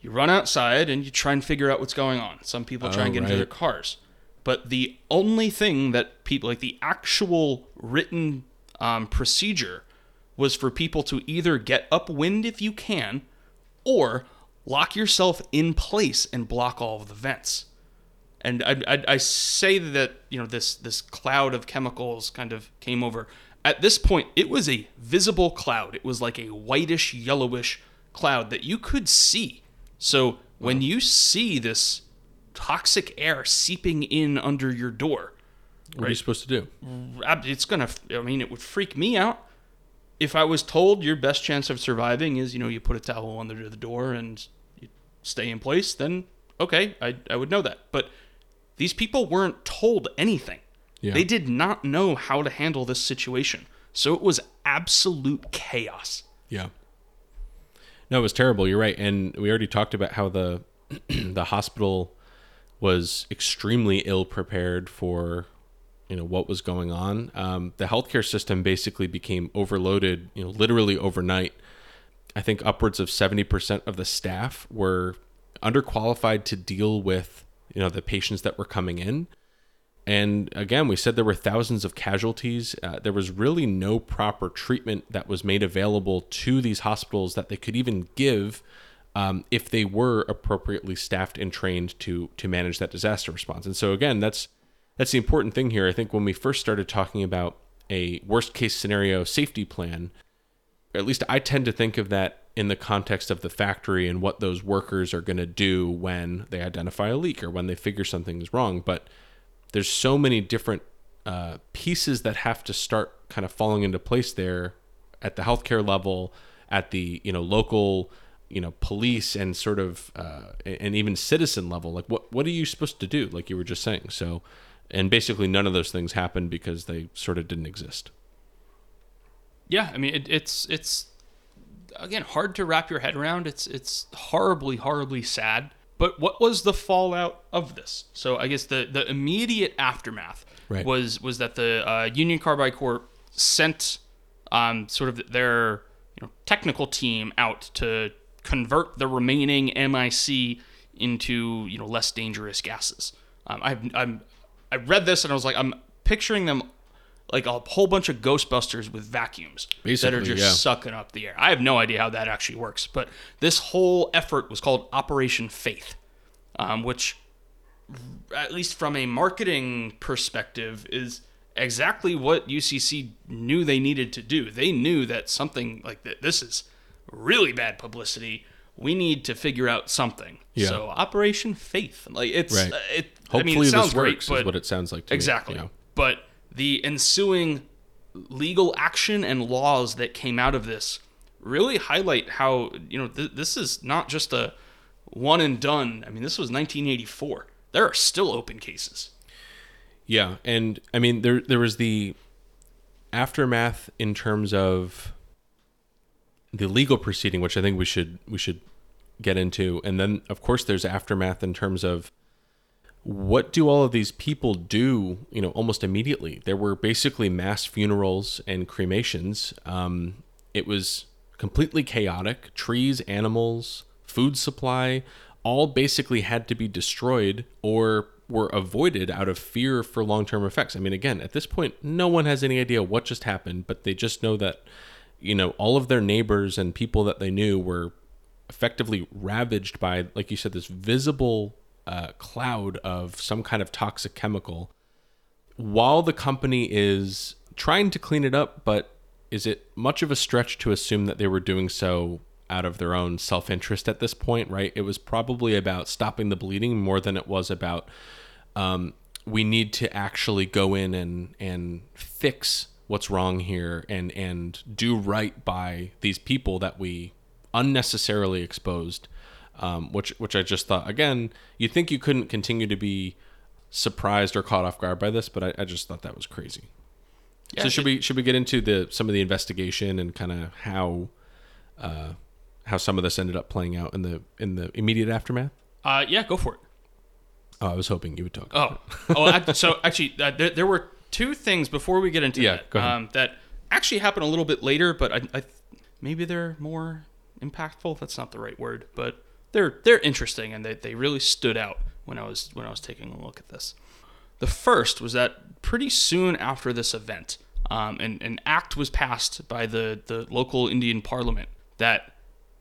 You run outside and you try and figure out what's going on. Some people try Oh, and get into their cars. But the only thing that people, like the actual written um, procedure, was for people to either get upwind if you can, or lock yourself in place and block all of the vents. And I, I, I say that you know this this cloud of chemicals kind of came over. At this point, it was a visible cloud. It was like a whitish, yellowish cloud that you could see. So when you see this toxic air seeping in under your door, What are you supposed to do? it's gonna i mean it would freak me out if i was told your best chance of surviving is you know you put a towel under the door and you stay in place then okay i, I would know that but these people weren't told anything Yeah. they did not know how to handle this situation so it was absolute chaos Yeah. No, it was terrible. You're right, and we already talked about how the the hospital was extremely ill prepared for you know what was going on. Um, the healthcare system basically became overloaded, you know, literally overnight. I think upwards of 70% of the staff were underqualified to deal with, you know, the patients that were coming in. And again, we said there were thousands of casualties. Uh, there was really no proper treatment that was made available to these hospitals that they could even give um, if they were appropriately staffed and trained to to manage that disaster response. And so again, that's that's the important thing here. I think when we first started talking about a worst case scenario safety plan, at least I tend to think of that in the context of the factory and what those workers are going to do when they identify a leak or when they figure something is wrong. But there's so many different uh, pieces that have to start kind of falling into place there at the healthcare level, at the you know local you know police and sort of uh, and even citizen level. Like what what are you supposed to do? Like you were just saying. So, and basically none of those things happened because they sort of didn't exist. Yeah, I mean it, it's it's again hard to wrap your head around. It's it's horribly horribly sad. But what was the fallout of this? So I guess the the immediate aftermath Right. was was that the uh, Union Carbide Corp sent um, sort of their you know technical team out to convert the remaining MIC into you know less dangerous gases. Um, I've I'm, I read this and I was like I'm picturing them like a whole bunch of Ghostbusters with vacuums that are just yeah. sucking up the air. I have no idea how that actually works, but this whole effort was called Operation Faith, um, which, at least from a marketing perspective, is exactly what UCC knew they needed to do. They knew that something like that, this is really bad publicity. We need to figure out something. Yeah. So Operation Faith, like it's Right. uh, it. Hopefully I mean, it sounds this works great, is what it sounds like to Exactly. me. you know? But the ensuing legal action and laws that came out of this really highlight how, you know, th- this is not just a one and done. I mean, this was 1984. There are still open cases. Yeah, and I mean there there was the aftermath in terms of the legal proceeding, which I think we should we should get into, and then of course there's aftermath in terms of what do all of these people do? You know, almost immediately. There were basically mass funerals and cremations. Um, it was completely chaotic. Trees, animals, food supply, all basically had to be destroyed or were avoided out of fear for long-term effects. I mean, again, at this point, no one has any idea what just happened, but they just know that, you know, all of their neighbors and people that they knew were effectively ravaged by, like you said, this visible uh, cloud of some kind of toxic chemical. While the company is trying to clean it up, but is it much of a stretch to assume that they were doing so out of their own self interest at this point, right? It was probably about stopping the bleeding more than it was about um, we need to actually go in and and fix what's wrong here and and do right by these people that we unnecessarily exposed um, which which I just thought again you'd think you couldn't continue to be surprised or caught off guard by this but I, I just thought that was crazy Yeah, so should it- we should we get into the some of the investigation and kind of how uh, how some of this ended up playing out in the in the immediate aftermath Uh, yeah, go for it. oh I was hoping you would talk Oh, oh. I, so actually, uh, there, there were two things before we get into Yeah, that. Um, that actually happened a little bit later, but I, I maybe they're more impactful. That's not the right word, but they're they're interesting and they, they really stood out when I was when I was taking a look at this. The first was that pretty soon after this event, um, an, an act was passed by the, the local Indian parliament that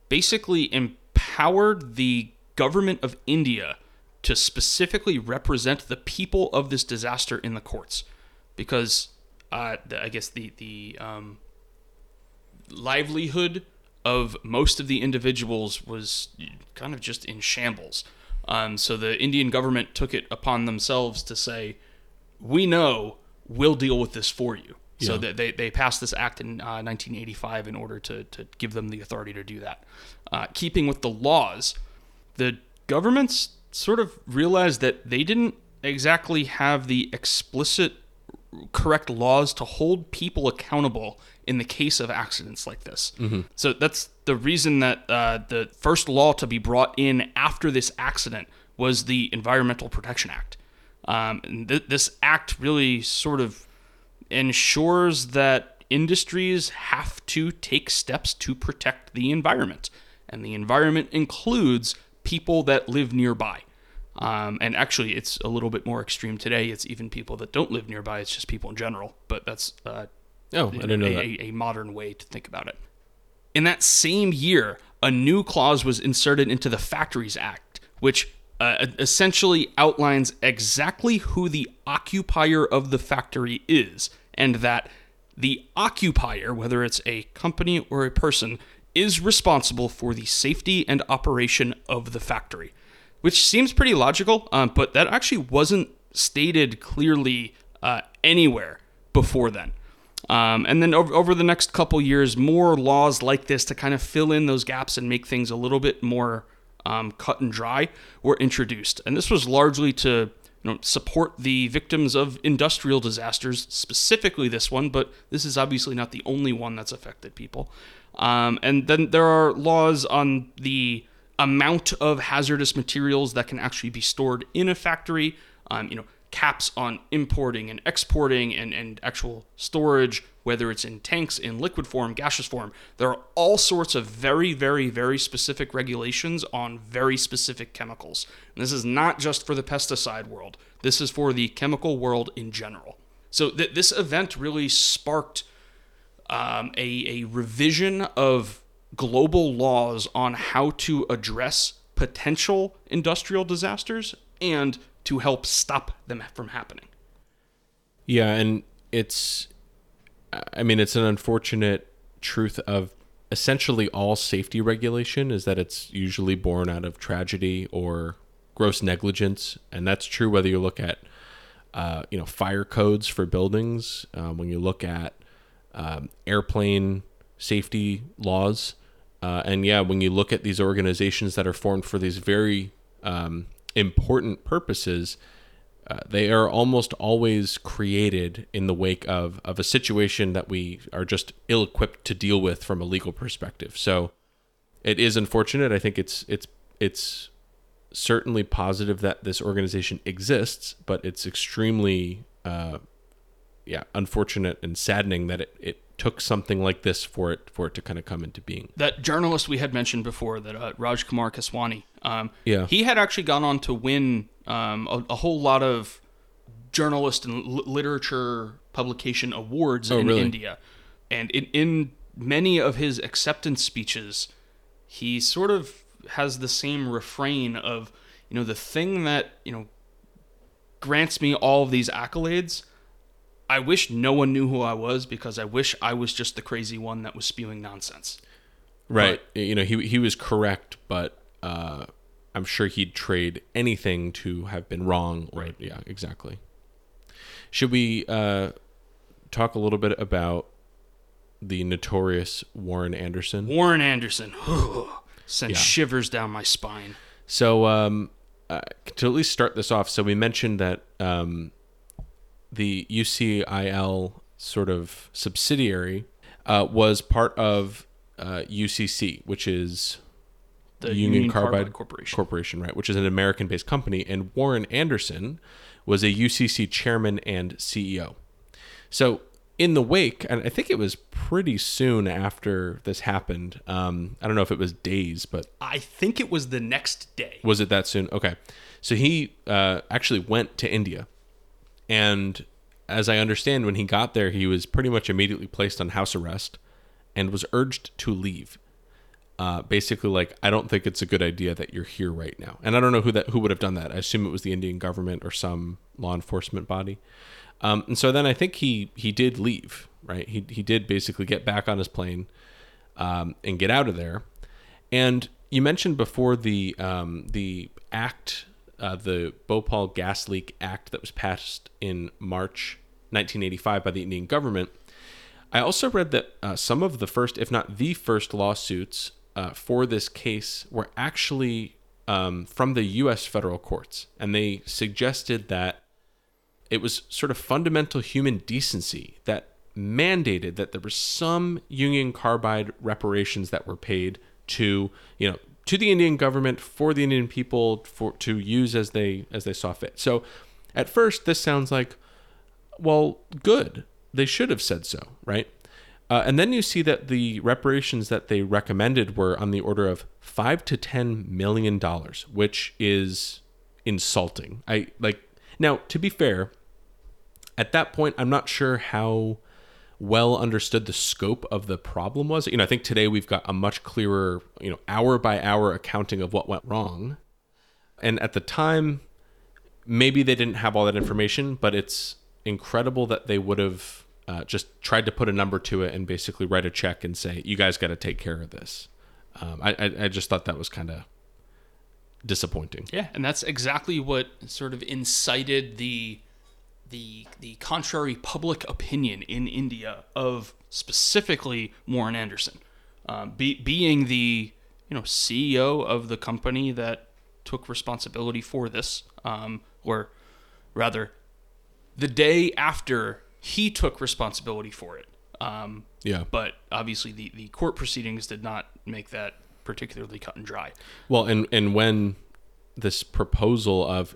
basically empowered the government of India to specifically represent the people of this disaster in the courts, because uh, the, I guess the the um, livelihood of most of the individuals was kind of just in shambles. Um, so the Indian government took it upon themselves to say, "We know we'll deal with this for you." So that they, they passed this act in uh, 1985 in order to, to give them the authority to do that. Uh, keeping with the laws, the governments sort of realized that they didn't exactly have the explicit correct laws to hold people accountable in the case of accidents like this. So that's the reason that uh, the first law to be brought in after this accident was the Environmental Protection Act. Um, and th- this act really sort of ensures that industries have to take steps to protect the environment. And the environment includes people that live nearby. Um, and actually, it's a little bit more extreme today. It's even people that don't live nearby. It's just people in general. But that's uh, Oh, I didn't know a, that. a, a modern way to think about it. In that same year, a new clause was inserted into the Factories Act, which uh, essentially outlines exactly who the occupier of the factory is, and that the occupier, whether it's a company or a person, is responsible for the safety and operation of the factory. Which seems pretty logical, um, but that actually wasn't stated clearly uh, anywhere before then. Um, and then over, over the next couple years, more laws like this to kind of fill in those gaps and make things a little bit more um, cut and dry were introduced. And this was largely to you know, support the victims of industrial disasters, specifically this one, but this is obviously not the only one that's affected people. Um, and then there are laws on the amount of hazardous materials that can actually be stored in a factory. Um, you know, caps on importing and exporting and, and actual storage, whether it's in tanks, in liquid form, gaseous form. There are all sorts of very, very, very specific regulations on very specific chemicals. And this is not just for the pesticide world, this is for the chemical world in general. So th- this event really sparked um, a, a revision of global laws on how to address potential industrial disasters and to help stop them from happening. Yeah, and it's I mean it's an unfortunate truth of essentially all safety regulation is that it's usually born out of tragedy or gross negligence, and that's true whether you look at uh, you know fire codes for buildings, uh, when you look at um, airplane safety laws, uh, and yeah, when you look at these organizations that are formed for these very um, important purposes, uh, they are almost always created in the wake of, of a situation that we are just ill equipped to deal with from a legal perspective. So it is unfortunate. I think it's it's it's certainly positive that this organization exists, but it's extremely uh, yeah unfortunate and saddening that it, it took something like this for it for it to kind of come into being. That journalist we had mentioned before, that uh, Raj Kumar Keswani, um, Yeah. he had actually gone on to win um, a, a whole lot of journalist and li- literature publication awards in really? India, and in, in many of his acceptance speeches, he sort of has the same refrain of, you know, the thing that you know grants me all of these accolades. I wish no one knew who I was because I wish I was just the crazy one that was spewing nonsense. Right. you know, he he was correct, but uh, I'm sure he'd trade anything to have been wrong. Or, Right. Yeah, exactly. Should we uh, talk a little bit about the notorious Warren Anderson? Warren Anderson sent Yeah. shivers down my spine. So, um, uh, to at least start this off, so we mentioned that um, the UCIL sort of subsidiary uh, was part of uh, UCC, which is The Union, Union Carbide, Carbide Corporation. Corporation, right, which is an American-based company, and Warren Anderson was a UCC chairman and CEO. So, in the wake, and I think it was pretty soon after this happened. Um, I don't know if it was days, but I think it was the next day. was it that soon? Okay. So he uh, actually went to India. And as I understand, when he got there, he was pretty much immediately placed on house arrest and was urged to leave. Uh, basically, like, I don't think it's a good idea that you're here right now. And I don't know who that who would have done that. I assume it was the Indian government or some law enforcement body. Um, and so then I think he he did leave, right? He he did basically get back on his plane um, and get out of there. And you mentioned before the um, the act, uh, the Bhopal Gas Leak Act that was passed in March 1985 by the Indian government. I also read that uh, some of the first, if not the first, lawsuits uh, for this case were actually um, from the U.S. federal courts, and they suggested that it was sort of fundamental human decency that mandated that there were some Union Carbide reparations that were paid to you know to the Indian government for the Indian people for to use as they as they saw fit. So At first, this sounds like, well, good. They should have said so, right? Uh, and then you see that the reparations that they recommended were on the order of five to ten million dollars, which is insulting. I like now to be fair, at that point, I'm not sure how well understood the scope of the problem was. You know, I think today we've got a much clearer, you know, hour by hour accounting of what went wrong. And at the time, maybe they didn't have all that information, but it's incredible that they would have uh, just tried to put a number to it and basically write a check and say, "You guys got to take care of this." Um, I, I I just thought that was kind of disappointing. Yeah, and that's exactly what sort of incited the the the contrary public opinion in India of specifically Warren Anderson, um, be, being the you know CEO of the company that took responsibility for this, um, or rather, the day after he took responsibility for it. Um, Yeah. but obviously, the, the court proceedings did not make that particularly cut and dry. Well, and and when this proposal of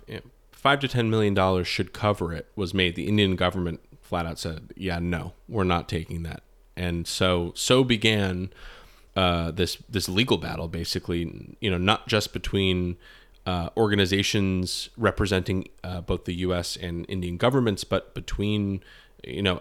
five to ten million dollars should cover it was made, the Indian government flat out said, "Yeah, no, we're not taking that." And so so began uh, this this legal battle, basically. You know, not just between uh, organizations representing uh, both the U.S. and Indian governments, but between you know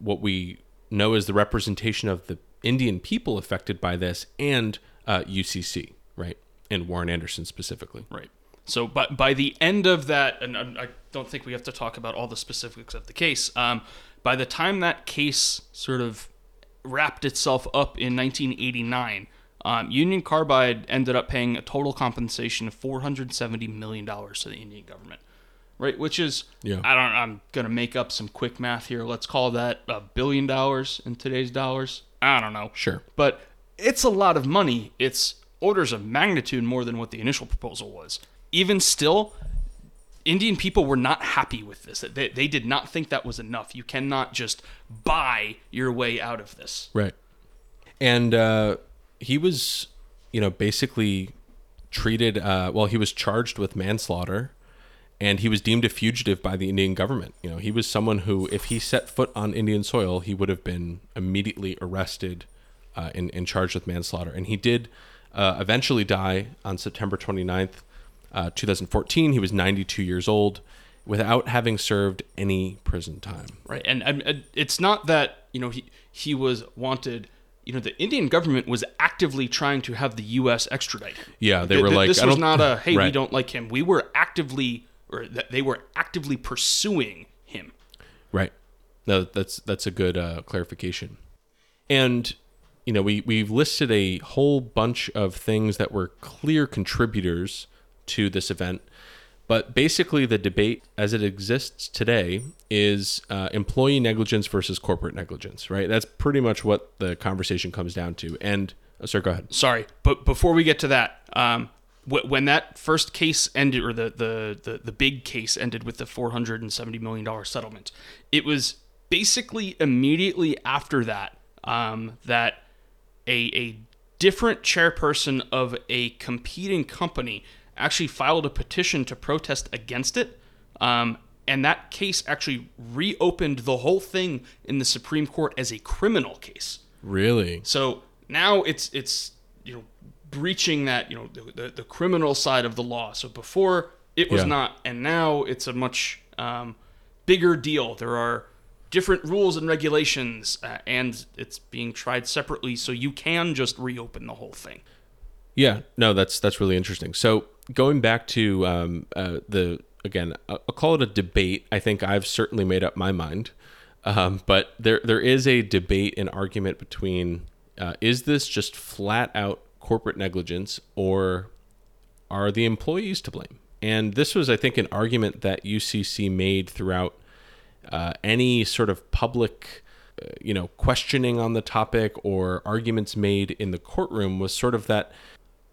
what we know as the representation of the Indian people affected by this and uh, UCC, right, and Warren Anderson specifically. Right. So, but by the end of that, and I don't think we have to talk about all the specifics of the case. Um, by the time that case sort of wrapped itself up in 1989, um, Union Carbide ended up paying a total compensation of 470 million dollars to the Indian government. Right, which is Yeah. I don't. I'm gonna make up some quick math here. Let's call that a billion dollars in today's dollars. I don't know. Sure. But it's a lot of money. It's orders of magnitude more than what the initial proposal was. Even still, Indian people were not happy with this. They, they did not think that was enough. You cannot just buy your way out of this. Right. And uh, he was, you know, basically treated, uh, well, he was charged with manslaughter and he was deemed a fugitive by the Indian government. You know, he was someone who, if he set foot on Indian soil, he would have been immediately arrested uh, and, and charged with manslaughter. And he did uh, eventually die on September 29th, uh, 2014. He was 92 years old without having served any prison time. Right. And, and it's not that, you know, he, he was wanted. You know, the Indian government was actively trying to have the U.S. extradite him. Yeah, they were th- like, this was not a, hey, we don't like him. We were actively, or th- they were actively pursuing him. Right. No, that's that's a good uh, clarification. And you know, we we've listed a whole bunch of things that were clear contributors to this event, but basically the debate as it exists today is uh, employee negligence versus corporate negligence. Right. That's pretty much what the conversation comes down to. And oh, sir, go ahead. sorry but before we get to that um, wh- when that first case ended or the, the, the, the big case ended with the $470 million settlement it was basically immediately after that um, that a, a different chairperson of a competing company actually filed a petition to protest against it um, and that case actually reopened the whole thing in the supreme court as a criminal case Really? so now it's it's you know breaching that you know the, the, criminal side of the law. So before it was Yeah. not, and now it's a much um, bigger deal. There are different rules and regulations, uh, and it's being tried separately. So you can just reopen the whole thing. Yeah, no, that's that's really interesting. So going back to um, uh, the again, I'll call it a debate. I think I've certainly made up my mind, um, but there there is a debate and argument between uh, is this just flat out corporate negligence or are the employees to blame? And this was, I think, an argument that UCC made throughout uh, any sort of public, uh, you know, questioning on the topic or arguments made in the courtroom was sort of that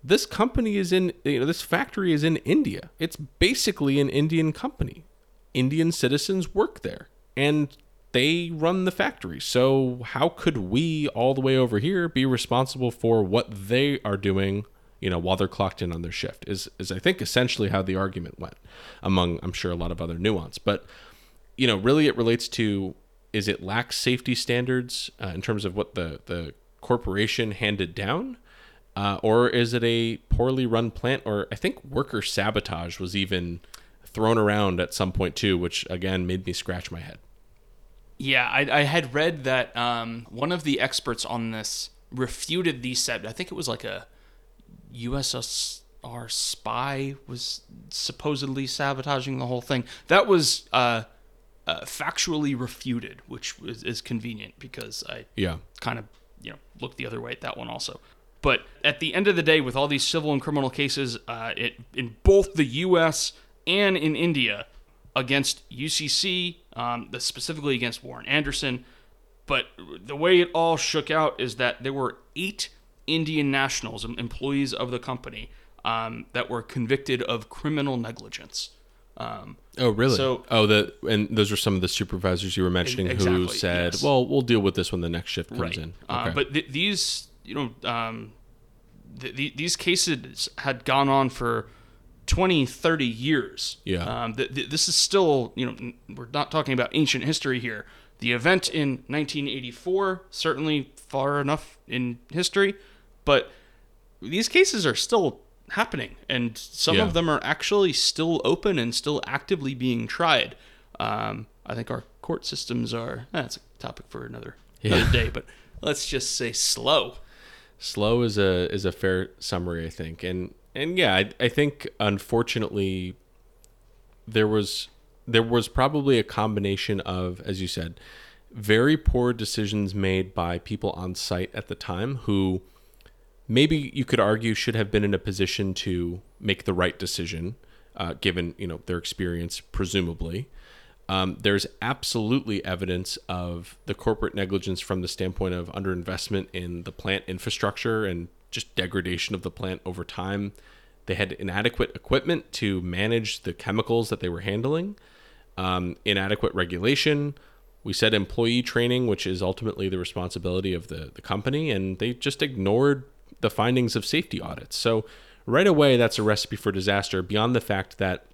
this company is in, you know, this factory is in India. It's basically an Indian company. Indian citizens work there and they run the factory. So how could we all the way over here be responsible for what they are doing you know, while they're clocked in on their shift. Is is I think essentially how the argument went, among I'm sure a lot of other nuance. But you know, really it relates to is it lacks safety standards uh, in terms of what the the corporation handed down, uh, or is it a poorly run plant? Or I think worker sabotage was even thrown around at some point too, which again made me scratch my head. Yeah, I, I had read that um, one of the experts on this refuted these set. I think it was like a USSR spy was supposedly sabotaging the whole thing. That was uh, uh, factually refuted, which was, is convenient because I Yeah. kind of you know looked the other way at that one also. But at the end of the day, with all these civil and criminal cases, uh, it in both the U.S. and in India against UCC, um, the- specifically against Warren Anderson. But the way it all shook out is that there were eight Indian nationals, employees of the company, um, that were convicted of criminal negligence. Um, Oh, really? So- oh, the and those are some of the supervisors you were mentioning who said, yes. "Well, we'll deal with this when the next shift comes right. in." Uh, but th- these, you know, um, th- th- these cases had gone on for 20, 30 years. Yeah. Um, th- th- this is still, you know, n- we're not talking about ancient history here. The event in 1984, certainly far enough in history, but these cases are still happening, and some Yeah. of them are actually still open and still actively being tried. Um, I think our court systems are. That's a topic for another another day, but let's just say slow. Slow is a is a fair summary, I think, and and yeah, I, I think unfortunately there was there was probably a combination of, as you said, very poor decisions made by people on site at the time who maybe you could argue should have been in a position to make the right decision, uh, given you know their experience, presumably. Um, there's absolutely evidence of the corporate negligence from the standpoint of underinvestment in the plant infrastructure and just degradation of the plant over time. They had inadequate equipment to manage the chemicals that they were handling, um, inadequate regulation. We said employee training, which is ultimately the responsibility of the, the company, and they just ignored the findings of safety audits. So, right away, that's a recipe for disaster, beyond the fact that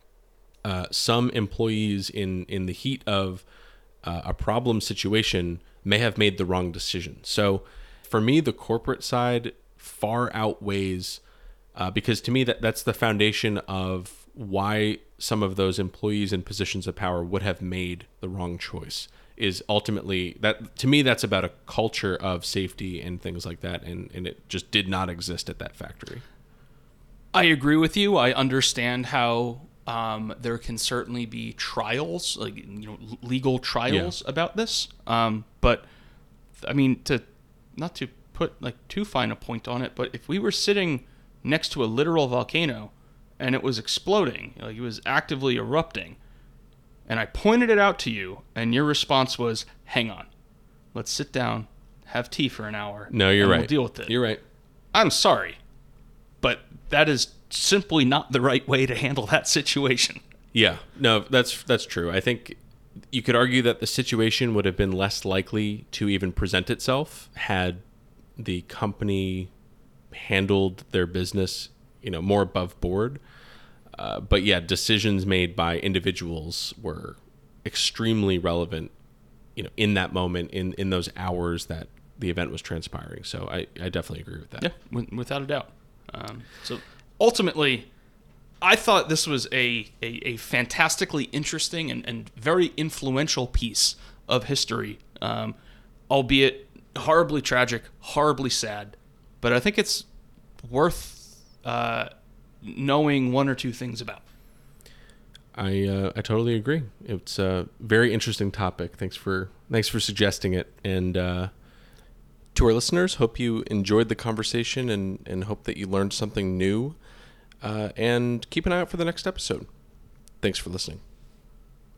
uh, some employees in in the heat of uh, a problem situation may have made the wrong decision. So for me, the corporate side far outweighs uh, because to me that that's the foundation of why some of those employees in positions of power would have made the wrong choice is ultimately that to me that's about a culture of safety and things like that and, and it just did not exist at that factory I agree with you. I understand how um, there can certainly be trials, like you know, legal trials about this. Um, but I mean, to not to put like too fine a point on it, but if we were sitting next to a literal volcano and it was exploding, like it was actively erupting, and I pointed it out to you, and your response was, "Hang on, let's sit down, have tea for an hour." no you're and right We'll deal with it. you're right I'm sorry, but that is simply not the right way to handle that situation. Yeah, no, that's that's true. I think you could argue that the situation would have been less likely to even present itself had the company handled their business, you know, more above board. Uh, but yeah, decisions made by individuals were extremely relevant, you know, in that moment, in in those hours that the event was transpiring. So I, I definitely agree with that. Yeah, wi- without a doubt. Um, so ultimately, I thought this was a, a, a fantastically interesting and, and very influential piece of history, um, albeit horribly tragic, horribly sad. But I think it's worth uh, knowing one or two things about. I uh, I totally agree. It's a very interesting topic. Thanks for thanks for suggesting it. And uh, to our listeners, hope you enjoyed the conversation and and hope that you learned something new. Uh, and keep an eye out for the next episode. Thanks for listening.